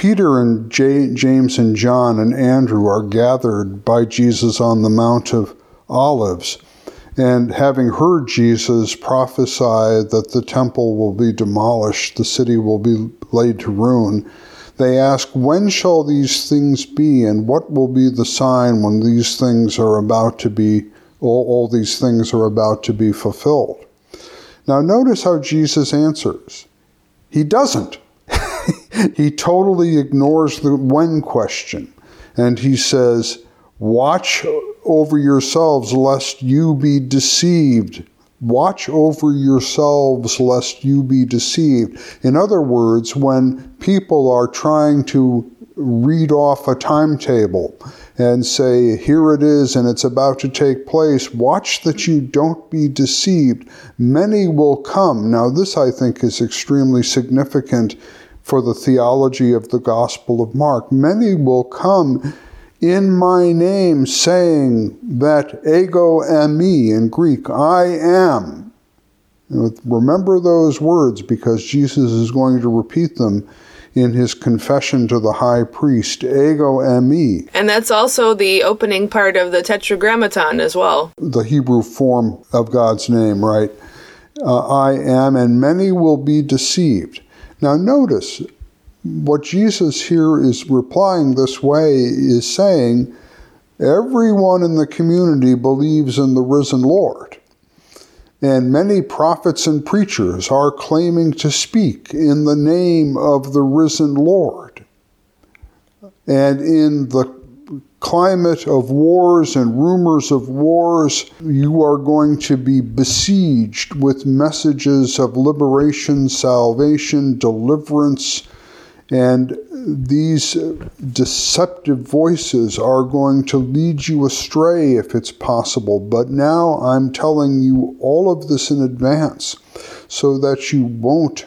Peter and J- James and John and Andrew are gathered by Jesus on the Mount of Olives. And having heard Jesus prophesy that the temple will be demolished, the city will be laid to ruin, they ask, When shall these things be, and what will be the sign when these things are about to be, all, all these things are about to be fulfilled? Now, notice how Jesus answers. He doesn't. He totally ignores the when question. And he says, Watch over yourselves lest you be deceived. Watch over yourselves lest you be deceived. In other words, when people are trying to read off a timetable and say, here it is and it's about to take place, watch that you don't be deceived. Many will come. Now, this I think is extremely significant for the theology of the Gospel of Mark. Many will come in my name, saying that ego eimi in Greek, I am. Remember those words because Jesus is going to repeat them in his confession to the high priest, ego eimi. And that's also the opening part of the Tetragrammaton as well. The Hebrew form of God's name, right? Uh, I am, and many will be deceived. Now, notice what Jesus here is replying this way is saying, everyone in the community believes in the risen Lord. And many prophets and preachers are claiming to speak in the name of the risen Lord. And in the climate of wars and rumors of wars, you are going to be besieged with messages of liberation, salvation, deliverance, and these deceptive voices are going to lead you astray if it's possible. But now I'm telling you all of this in advance so that you won't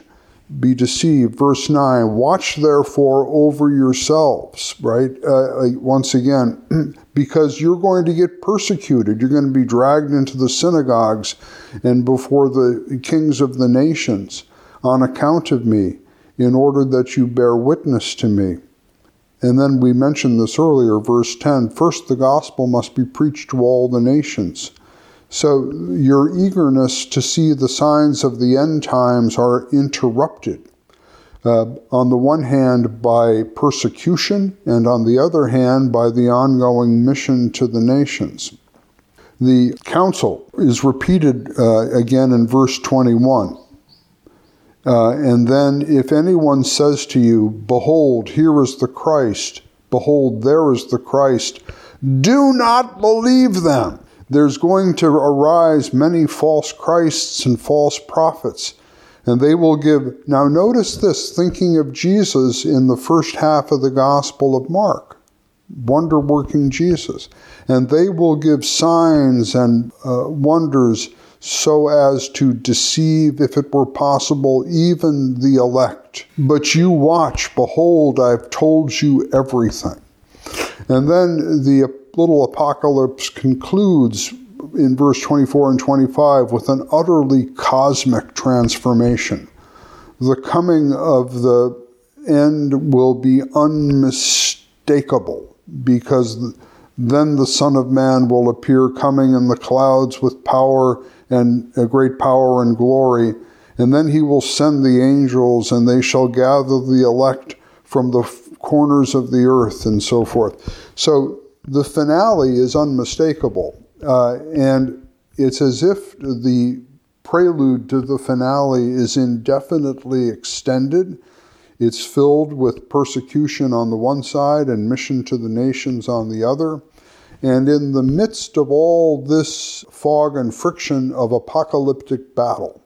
be deceived. Verse 9 Watch therefore over yourselves, right? Uh, uh once again, because you're going to get persecuted. You're going to be dragged into the synagogues and before the kings of the nations on account of me in order that you bear witness to me. And then we mentioned this earlier, verse 10 first the gospel must be preached to all the nations. So your eagerness to see the signs of the end times are interrupted. Uh, on the one hand, by persecution, and on the other hand, by the ongoing mission to the nations. The counsel is repeated uh, again in verse 21. Uh, and then, if anyone says to you, Behold, here is the Christ, behold, there is the Christ, do not believe them. There's going to arise many false Christs and false prophets, and they will give. Now, notice this thinking of Jesus in the first half of the Gospel of Mark, wonder working Jesus. And they will give signs and uh, wonders so as to deceive, if it were possible, even the elect. But you watch, behold, I've told you everything. And then the little apocalypse concludes in verse 24 and 25 with an utterly cosmic transformation. The coming of the end will be unmistakable because then the Son of Man will appear coming in the clouds with power and a great power and glory. And then he will send the angels, and they shall gather the elect from the corners of the earth, and so forth. So the finale is unmistakable. Uh, and it's as if the prelude to the finale is indefinitely extended. It's filled with persecution on the one side and mission to the nations on the other. And in the midst of all this fog and friction of apocalyptic battle,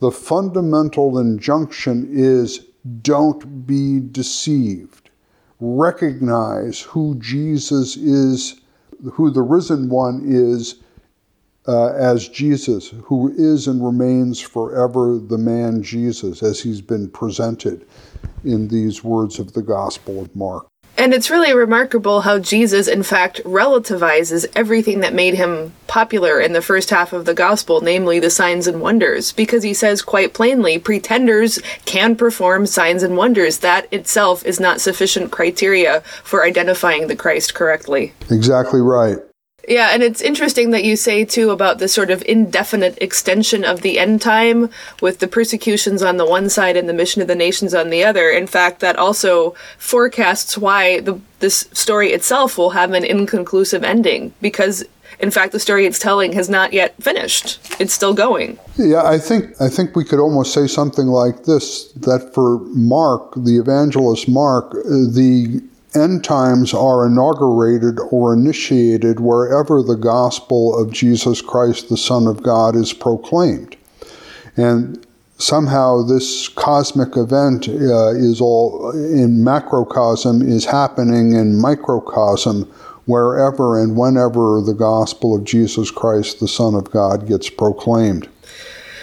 the fundamental injunction is don't be deceived. Recognize who Jesus is, who the risen one is, uh, as Jesus, who is and remains forever the man Jesus, as he's been presented in these words of the Gospel of Mark. And it's really remarkable how Jesus, in fact, relativizes everything that made him popular in the first half of the gospel, namely the signs and wonders, because he says quite plainly pretenders can perform signs and wonders. That itself is not sufficient criteria for identifying the Christ correctly. Exactly right. Yeah, and it's interesting that you say too about this sort of indefinite extension of the end time with the persecutions on the one side and the mission of the nations on the other. In fact, that also forecasts why the, this story itself will have an inconclusive ending because in fact the story it's telling has not yet finished. It's still going. Yeah, I think I think we could almost say something like this that for Mark, the evangelist Mark, the end times are inaugurated or initiated wherever the gospel of Jesus Christ, the Son of God, is proclaimed. And somehow this cosmic event uh, is all in macrocosm, is happening in microcosm wherever and whenever the gospel of Jesus Christ, the Son of God, gets proclaimed.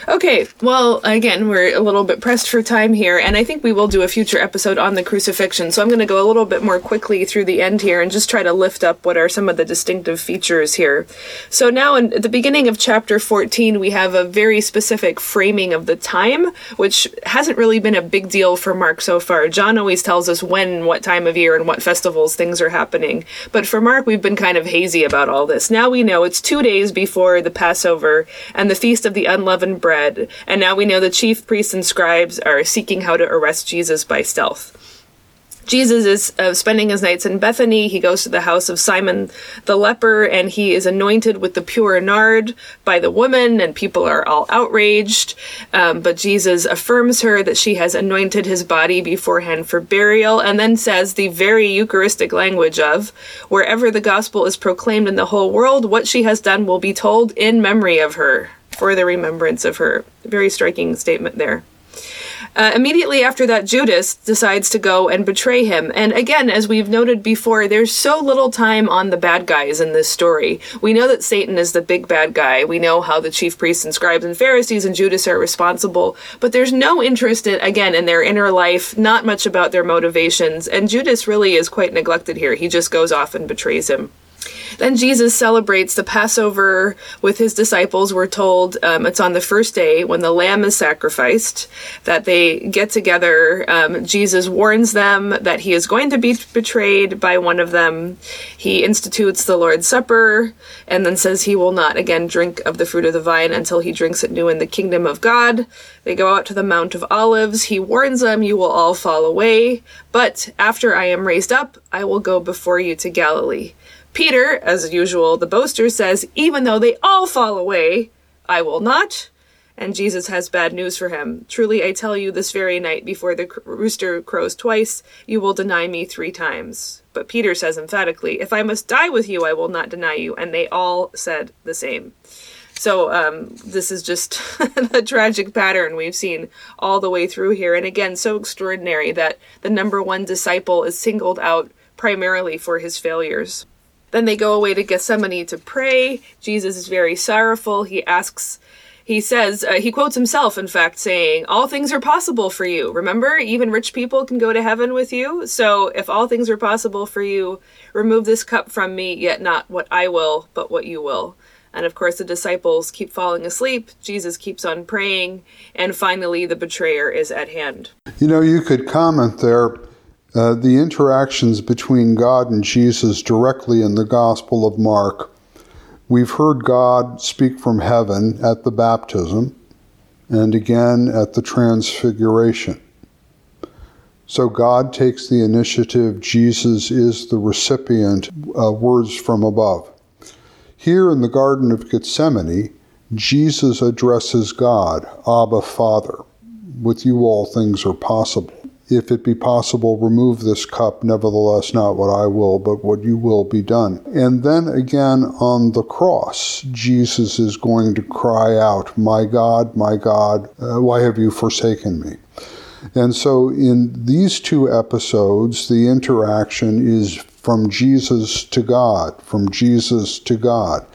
Okay, well, again, we're a little bit pressed for time here, and I think we will do a future episode on the crucifixion. So I'm going to go a little bit more quickly through the end here and just try to lift up what are some of the distinctive features here. So now, in the beginning of chapter 14, we have a very specific framing of the time, which hasn't really been a big deal for Mark so far. John always tells us when, what time of year, and what festivals things are happening. But for Mark, we've been kind of hazy about all this. Now we know it's two days before the Passover and the Feast of the Unleavened Bread and now we know the chief priests and scribes are seeking how to arrest Jesus by stealth. Jesus is uh, spending his nights in Bethany. He goes to the house of Simon the leper and he is anointed with the pure nard by the woman, and people are all outraged. Um, but Jesus affirms her that she has anointed his body beforehand for burial, and then says the very Eucharistic language of wherever the gospel is proclaimed in the whole world, what she has done will be told in memory of her for the remembrance of her. Very striking statement there. Uh, immediately after that, Judas decides to go and betray him. And again, as we've noted before, there's so little time on the bad guys in this story. We know that Satan is the big bad guy. We know how the chief priests and scribes and Pharisees and Judas are responsible. But there's no interest, in, again, in their inner life, not much about their motivations. And Judas really is quite neglected here. He just goes off and betrays him. Then Jesus celebrates the Passover with his disciples. We're told um, it's on the first day when the lamb is sacrificed that they get together. Um, Jesus warns them that he is going to be betrayed by one of them. He institutes the Lord's Supper and then says he will not again drink of the fruit of the vine until he drinks it new in the kingdom of God. They go out to the Mount of Olives. He warns them, You will all fall away, but after I am raised up, I will go before you to Galilee. Peter, as usual, the boaster, says, Even though they all fall away, I will not. And Jesus has bad news for him. Truly, I tell you, this very night, before the rooster crows twice, you will deny me three times. But Peter says emphatically, If I must die with you, I will not deny you. And they all said the same. So, um, this is just the tragic pattern we've seen all the way through here. And again, so extraordinary that the number one disciple is singled out primarily for his failures. Then they go away to Gethsemane to pray. Jesus is very sorrowful. He asks, he says, uh, he quotes himself, in fact, saying, All things are possible for you. Remember, even rich people can go to heaven with you. So if all things are possible for you, remove this cup from me, yet not what I will, but what you will. And of course, the disciples keep falling asleep. Jesus keeps on praying. And finally, the betrayer is at hand. You know, you could comment there uh, the interactions between God and Jesus directly in the Gospel of Mark. We've heard God speak from heaven at the baptism and again at the transfiguration. So God takes the initiative, Jesus is the recipient, uh, words from above. Here in the Garden of Gethsemane, Jesus addresses God, Abba, Father. With you all things are possible if it be possible, remove this cup, nevertheless, not what I will, but what you will be done. And then again on the cross, Jesus is going to cry out, My God, my God, uh, why have you forsaken me? And so in these two episodes, the interaction is from Jesus to God, from Jesus to God.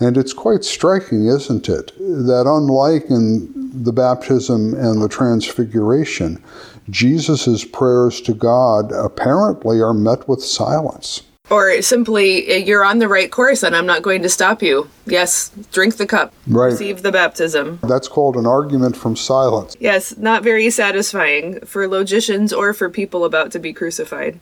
And it's quite striking, isn't it? That unlike in the baptism and the transfiguration, Jesus' prayers to God apparently are met with silence. Or simply, eh, you're on the right course and I'm not going to stop you. Yes, drink the cup. Right. Receive the baptism. That's called an argument from silence. Yes, not very satisfying for logicians or for people about to be crucified.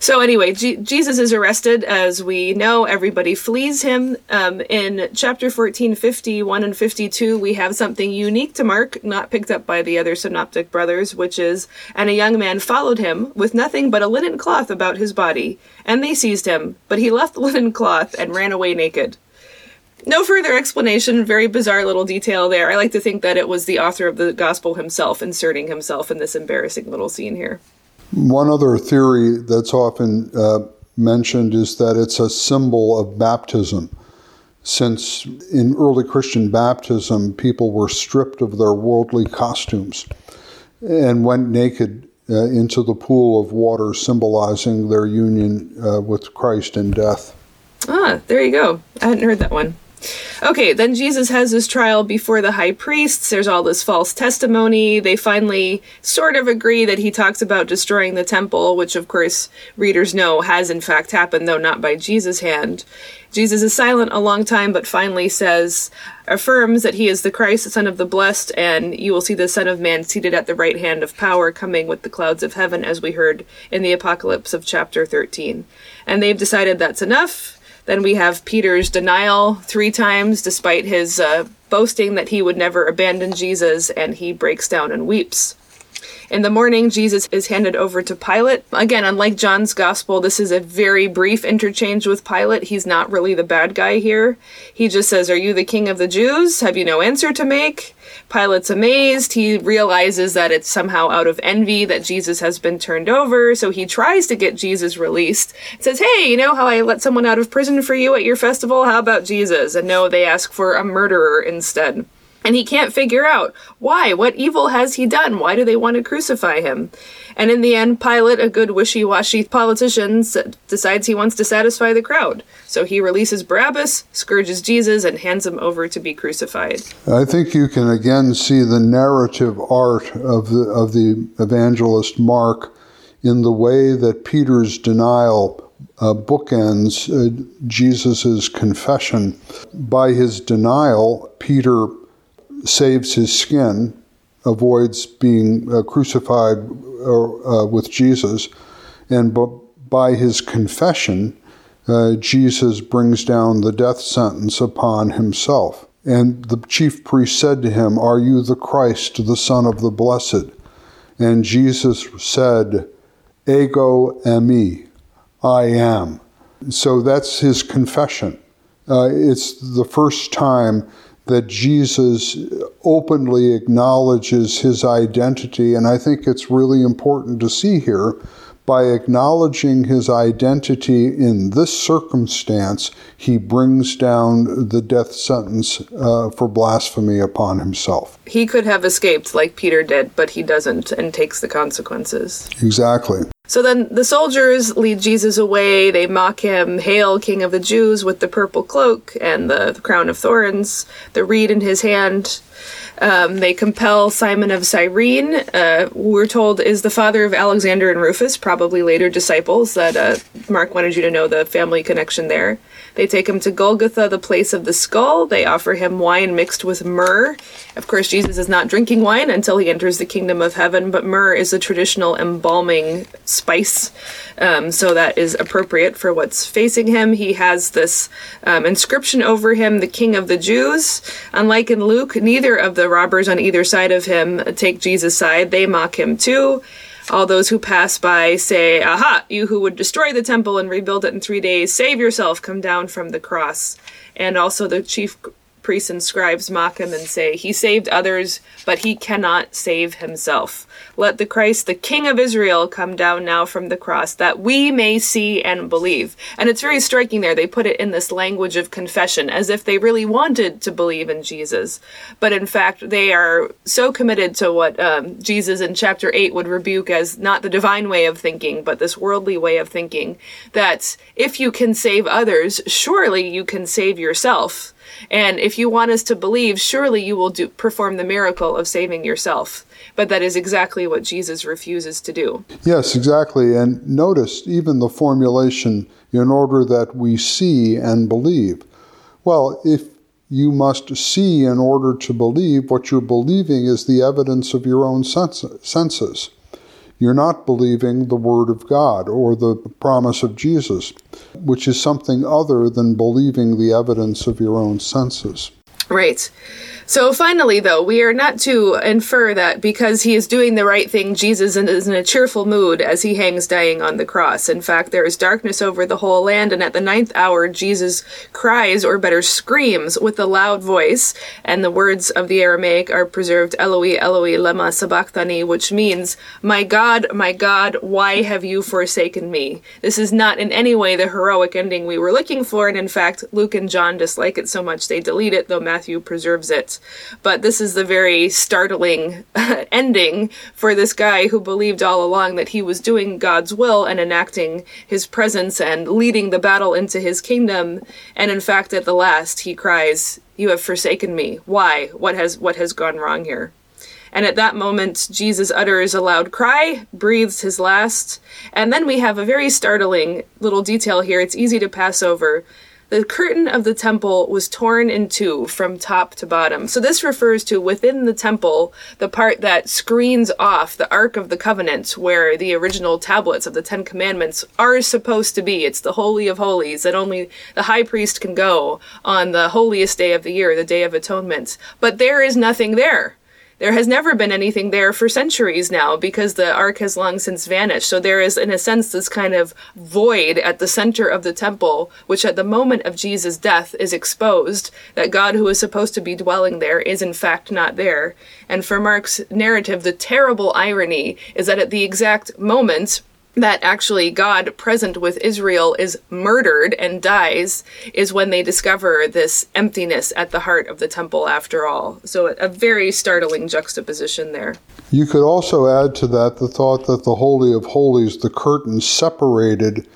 So anyway, G- Jesus is arrested. As we know, everybody flees him. Um, in chapter 14, 51 and 52, we have something unique to Mark, not picked up by the other synoptic brothers, which is, and a young man followed him with nothing but a linen cloth about his body. And they seized him, but he left the linen cloth and ran away naked. No further explanation, very bizarre little detail there. I like to think that it was the author of the gospel himself inserting himself in this embarrassing little scene here. One other theory that's often uh, mentioned is that it's a symbol of baptism. Since in early Christian baptism, people were stripped of their worldly costumes and went naked uh, into the pool of water, symbolizing their union uh, with Christ in death. Ah, there you go. I hadn't heard that one. Okay, then Jesus has his trial before the high priests. There's all this false testimony. They finally sort of agree that he talks about destroying the temple, which of course readers know has in fact happened, though not by Jesus' hand. Jesus is silent a long time, but finally says, affirms that he is the Christ, the Son of the Blessed, and you will see the Son of Man seated at the right hand of power, coming with the clouds of heaven, as we heard in the Apocalypse of chapter 13. And they've decided that's enough then we have Peter's denial three times, despite his uh, boasting that he would never abandon Jesus, and he breaks down and weeps. In the morning, Jesus is handed over to Pilate. Again, unlike John's gospel, this is a very brief interchange with Pilate. He's not really the bad guy here. He just says, Are you the king of the Jews? Have you no answer to make? Pilate's amazed. He realizes that it's somehow out of envy that Jesus has been turned over, so he tries to get Jesus released. Says, Hey, you know how I let someone out of prison for you at your festival? How about Jesus? And no, they ask for a murderer instead. And he can't figure out why. What evil has he done? Why do they want to crucify him? And in the end, Pilate, a good wishy washy politician, decides he wants to satisfy the crowd. So he releases Barabbas, scourges Jesus, and hands him over to be crucified. I think you can again see the narrative art of the, of the evangelist Mark in the way that Peter's denial uh, bookends uh, Jesus' confession. By his denial, Peter saves his skin, avoids being uh, crucified uh, with Jesus, and b- by his confession, uh, Jesus brings down the death sentence upon himself. And the chief priest said to him, Are you the Christ, the Son of the Blessed? And Jesus said, Ego eimi, I am. So that's his confession. Uh, it's the first time that Jesus openly acknowledges his identity. And I think it's really important to see here by acknowledging his identity in this circumstance, he brings down the death sentence uh, for blasphemy upon himself. He could have escaped like Peter did, but he doesn't and takes the consequences. Exactly. So then the soldiers lead Jesus away. They mock him, Hail, King of the Jews, with the purple cloak and the, the crown of thorns, the reed in his hand. Um, they compel Simon of Cyrene, uh, we're told is the father of Alexander and Rufus, probably later disciples. That uh, Mark wanted you to know the family connection there. They take him to Golgotha, the place of the skull. They offer him wine mixed with myrrh. Of course, Jesus is not drinking wine until he enters the kingdom of heaven, but myrrh is a traditional embalming spice, um, so that is appropriate for what's facing him. He has this um, inscription over him, the King of the Jews. Unlike in Luke, neither of the robbers on either side of him take Jesus' side, they mock him too. All those who pass by say, Aha, you who would destroy the temple and rebuild it in three days, save yourself, come down from the cross. And also the chief priests and scribes mock him and say, He saved others, but he cannot save himself. Let the Christ, the King of Israel, come down now from the cross, that we may see and believe. And it's very striking there. They put it in this language of confession, as if they really wanted to believe in Jesus. But in fact, they are so committed to what um, Jesus in chapter 8 would rebuke as not the divine way of thinking, but this worldly way of thinking, that if you can save others, surely you can save yourself. And if you want us to believe, surely you will do, perform the miracle of saving yourself. But that is exactly what Jesus refuses to do. Yes, exactly. And notice even the formulation in order that we see and believe. Well, if you must see in order to believe, what you're believing is the evidence of your own senses you're not believing the Word of God or the promise of Jesus, which is something other than believing the evidence of your own senses. Right. So finally, though, we are not to infer that because he is doing the right thing, Jesus is in a cheerful mood as he hangs dying on the cross. In fact, there is darkness over the whole land, and at the ninth hour, Jesus cries, or better, screams with a loud voice, and the words of the Aramaic are preserved Eloi, Eloi, lema sabachthani, which means, My God, my God, why have you forsaken me? This is not in any way the heroic ending we were looking for, and in fact, Luke and John dislike it so much they delete it, though Matthew preserves it. But this is the very startling ending for this guy who believed all along that he was doing God's will and enacting his presence and leading the battle into his kingdom. And in fact, at the last, he cries, You have forsaken me. Why? What has, what has gone wrong here? And at that moment, Jesus utters a loud cry, breathes his last, and then we have a very startling little detail here. It's easy to pass over. The curtain of the temple was torn in two from top to bottom. So this refers to within the temple, the part that screens off the Ark of the Covenant, where the original tablets of the Ten Commandments are supposed to be. It's the Holy of Holies that only the high priest can go on the holiest day of the year, the Day of Atonement. But there is nothing there there has never been anything there for centuries now because the ark has long since vanished. So there is, in a sense, this kind of void at the center of the temple, which at the moment of Jesus' death is exposed, that God who is supposed to be dwelling there is in fact not there. And for Mark's narrative, the terrible irony is that at the exact moment that actually God present with Israel is murdered and dies is when they discover this emptiness at the heart of the temple after all. So a very startling juxtaposition there. You could also add to that the thought that the Holy of Holies, the curtain separated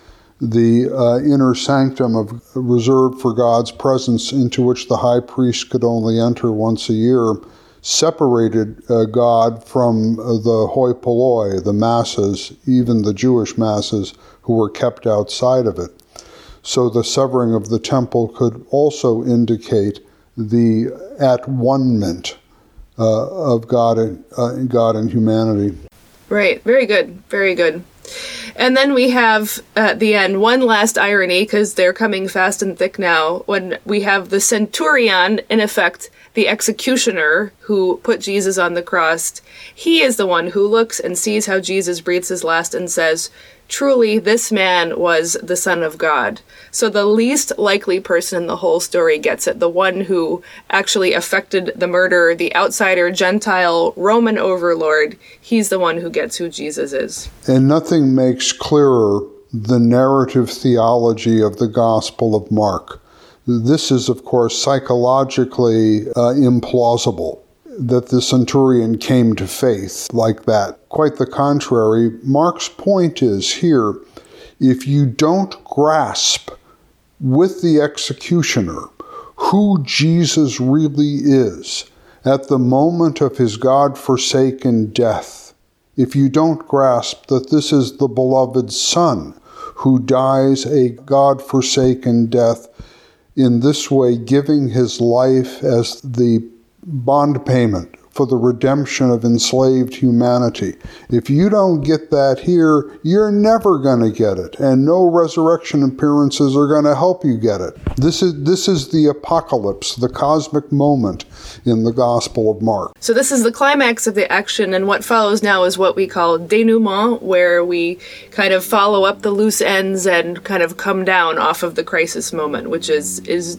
the uh, inner sanctum of reserved for God's presence into which the high priest could only enter once a year separated uh, God from uh, the hoi polloi, the masses, even the Jewish masses who were kept outside of it. So the severing of the temple could also indicate the at one-ment uh, of God and, uh, God and humanity. Right, very good, very good. And then we have uh, at the end one last irony because they're coming fast and thick now when we have the centurion in effect the executioner who put Jesus on the cross, he is the one who looks and sees how Jesus breathes his last and says, Truly, this man was the Son of God. So the least likely person in the whole story gets it. The one who actually affected the murder, the outsider, Gentile, Roman overlord, he's the one who gets who Jesus is. And nothing makes clearer the narrative theology of the Gospel of Mark. This is, of course, psychologically uh, implausible that the centurion came to faith like that. Quite the contrary. Mark's point is here if you don't grasp with the executioner who Jesus really is at the moment of his God forsaken death, if you don't grasp that this is the beloved Son who dies a God forsaken death in this way giving his life as the bond payment for the redemption of enslaved humanity. If you don't get that here, you're never going to get it, and no resurrection appearances are going to help you get it. This is this is the apocalypse, the cosmic moment in the Gospel of Mark. So this is the climax of the action, and what follows now is what we call denouement, where we kind of follow up the loose ends and kind of come down off of the crisis moment, which is is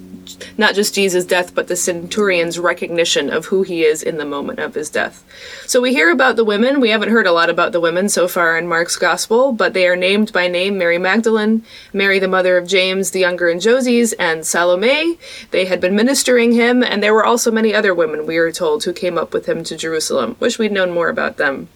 not just Jesus' death, but the centurion's recognition of who he is in the moment of his death. So we hear about the women. We haven't heard a lot about the women so far in Mark's gospel, but they are named by name Mary Magdalene, Mary the mother of James the younger and Joses, and Salome. They had been ministering him, and there were also many other women, we are told, who came up with him to Jerusalem. Wish we'd known more about them.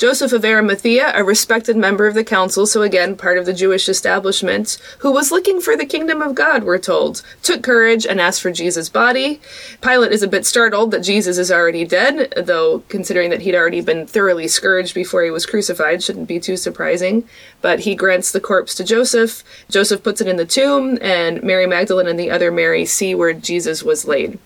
Joseph of Arimathea, a respected member of the council, so again, part of the Jewish establishment, who was looking for the kingdom of God, we're told, took courage and asked for Jesus' body. Pilate is a bit startled that Jesus is already dead, though considering that he'd already been thoroughly scourged before he was crucified, shouldn't be too surprising. But he grants the corpse to Joseph. Joseph puts it in the tomb, and Mary Magdalene and the other Mary see where Jesus was laid.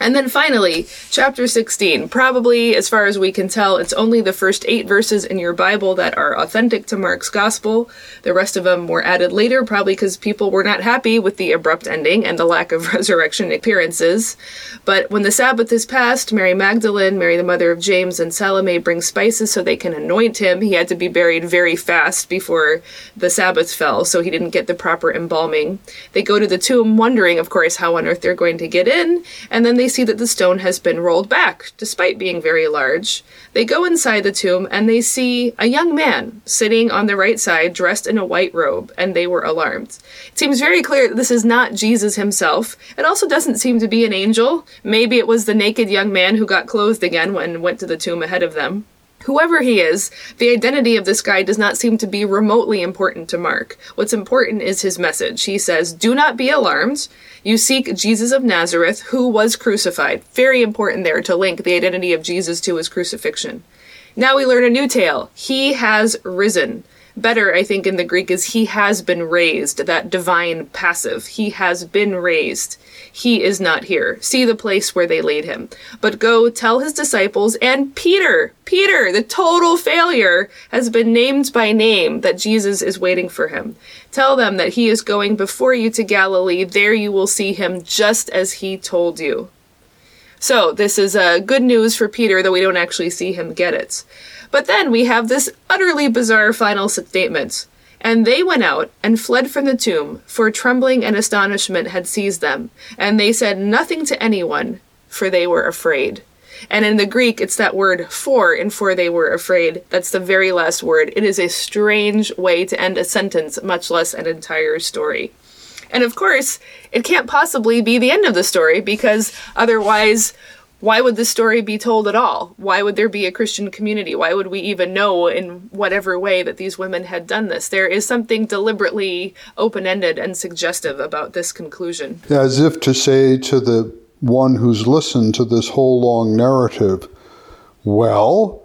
And then finally, chapter 16. Probably, as far as we can tell, it's only the first eight verses in your Bible that are authentic to Mark's gospel. The rest of them were added later, probably because people were not happy with the abrupt ending and the lack of resurrection appearances. But when the Sabbath is past, Mary Magdalene, Mary the mother of James, and Salome bring spices so they can anoint him. He had to be buried very fast before the Sabbath fell, so he didn't get the proper embalming. They go to the tomb, wondering, of course, how on earth they're going to get in, and then they they see that the stone has been rolled back, despite being very large. They go inside the tomb and they see a young man sitting on the right side, dressed in a white robe, and they were alarmed. It seems very clear that this is not Jesus himself. It also doesn't seem to be an angel. Maybe it was the naked young man who got clothed again when went to the tomb ahead of them. Whoever he is, the identity of this guy does not seem to be remotely important to Mark. What's important is his message. He says, Do not be alarmed. You seek Jesus of Nazareth, who was crucified. Very important there to link the identity of Jesus to his crucifixion. Now we learn a new tale. He has risen better, I think, in the Greek is he has been raised, that divine passive. He has been raised. He is not here. See the place where they laid him. But go tell his disciples and Peter, Peter, the total failure, has been named by name that Jesus is waiting for him. Tell them that he is going before you to Galilee. There you will see him just as he told you. So, this is uh, good news for Peter, though we don't actually see him get it. But then we have this utterly bizarre final statement. And they went out and fled from the tomb, for trembling and astonishment had seized them. And they said nothing to anyone, for they were afraid. And in the Greek, it's that word for in for they were afraid. That's the very last word. It is a strange way to end a sentence, much less an entire story. And of course, it can't possibly be the end of the story because otherwise, why would this story be told at all? Why would there be a Christian community? Why would we even know in whatever way that these women had done this? There is something deliberately open ended and suggestive about this conclusion. As if to say to the one who's listened to this whole long narrative, well,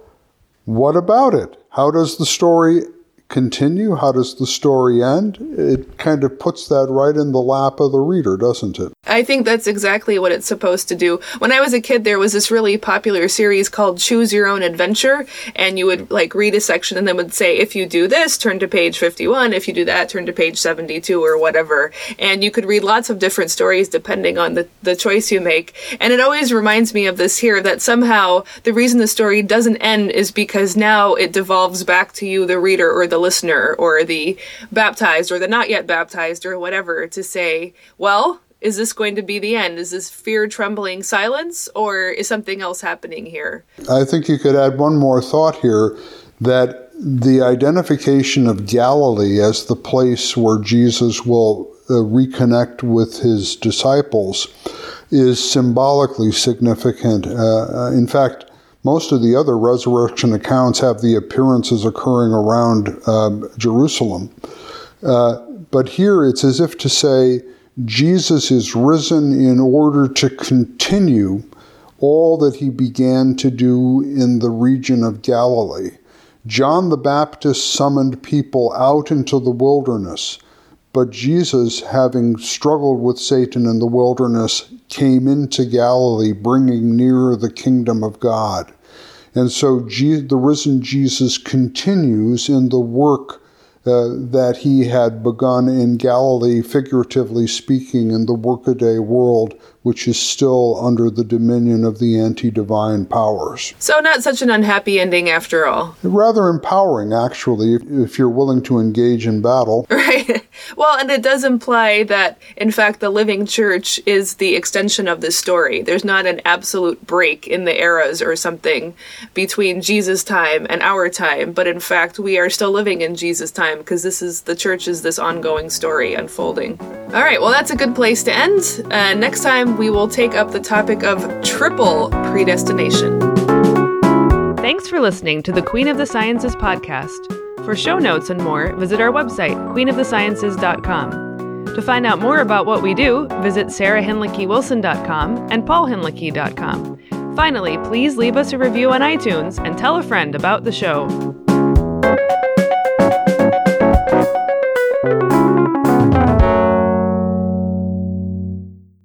what about it? How does the story continue? How does the story end? It kind of puts that right in the lap of the reader, doesn't it? I think that's exactly what it's supposed to do. When I was a kid, there was this really popular series called Choose Your Own Adventure, and you would like read a section and then would say, if you do this, turn to page 51. If you do that, turn to page 72 or whatever. And you could read lots of different stories depending on the, the choice you make. And it always reminds me of this here that somehow the reason the story doesn't end is because now it devolves back to you, the reader or the listener or the baptized or the not yet baptized or whatever to say, well, is this going to be the end? Is this fear, trembling, silence, or is something else happening here? I think you could add one more thought here that the identification of Galilee as the place where Jesus will uh, reconnect with his disciples is symbolically significant. Uh, uh in fact, most of the other resurrection accounts have the appearances occurring around um, Jerusalem. Uh, but here it's as if to say, Jesus is risen in order to continue all that he began to do in the region of Galilee. John the Baptist summoned people out into the wilderness, but Jesus, having struggled with Satan in the wilderness, came into Galilee, bringing nearer the kingdom of God. And so the risen Jesus continues in the work uh, that he had begun in Galilee, figuratively speaking, in the workaday world, which is still under the dominion of the anti divine powers. So, not such an unhappy ending after all. Rather empowering, actually, if, if you're willing to engage in battle. Right. Well, and it does imply that, in fact, the living church is the extension of this story. There's not an absolute break in the eras or something between Jesus' time and our time, but in fact, we are still living in Jesus' time because this is the church is this ongoing story unfolding. All right, well, that's a good place to end. Uh, next time, we will take up the topic of triple predestination. Thanks for listening to the Queen of the Sciences podcast. For show notes and more, visit our website, queenofthesciences.com. To find out more about what we do, visit sarahhinlickywilson.com and paulhinlicky.com. Finally, please leave us a review on iTunes and tell a friend about the show.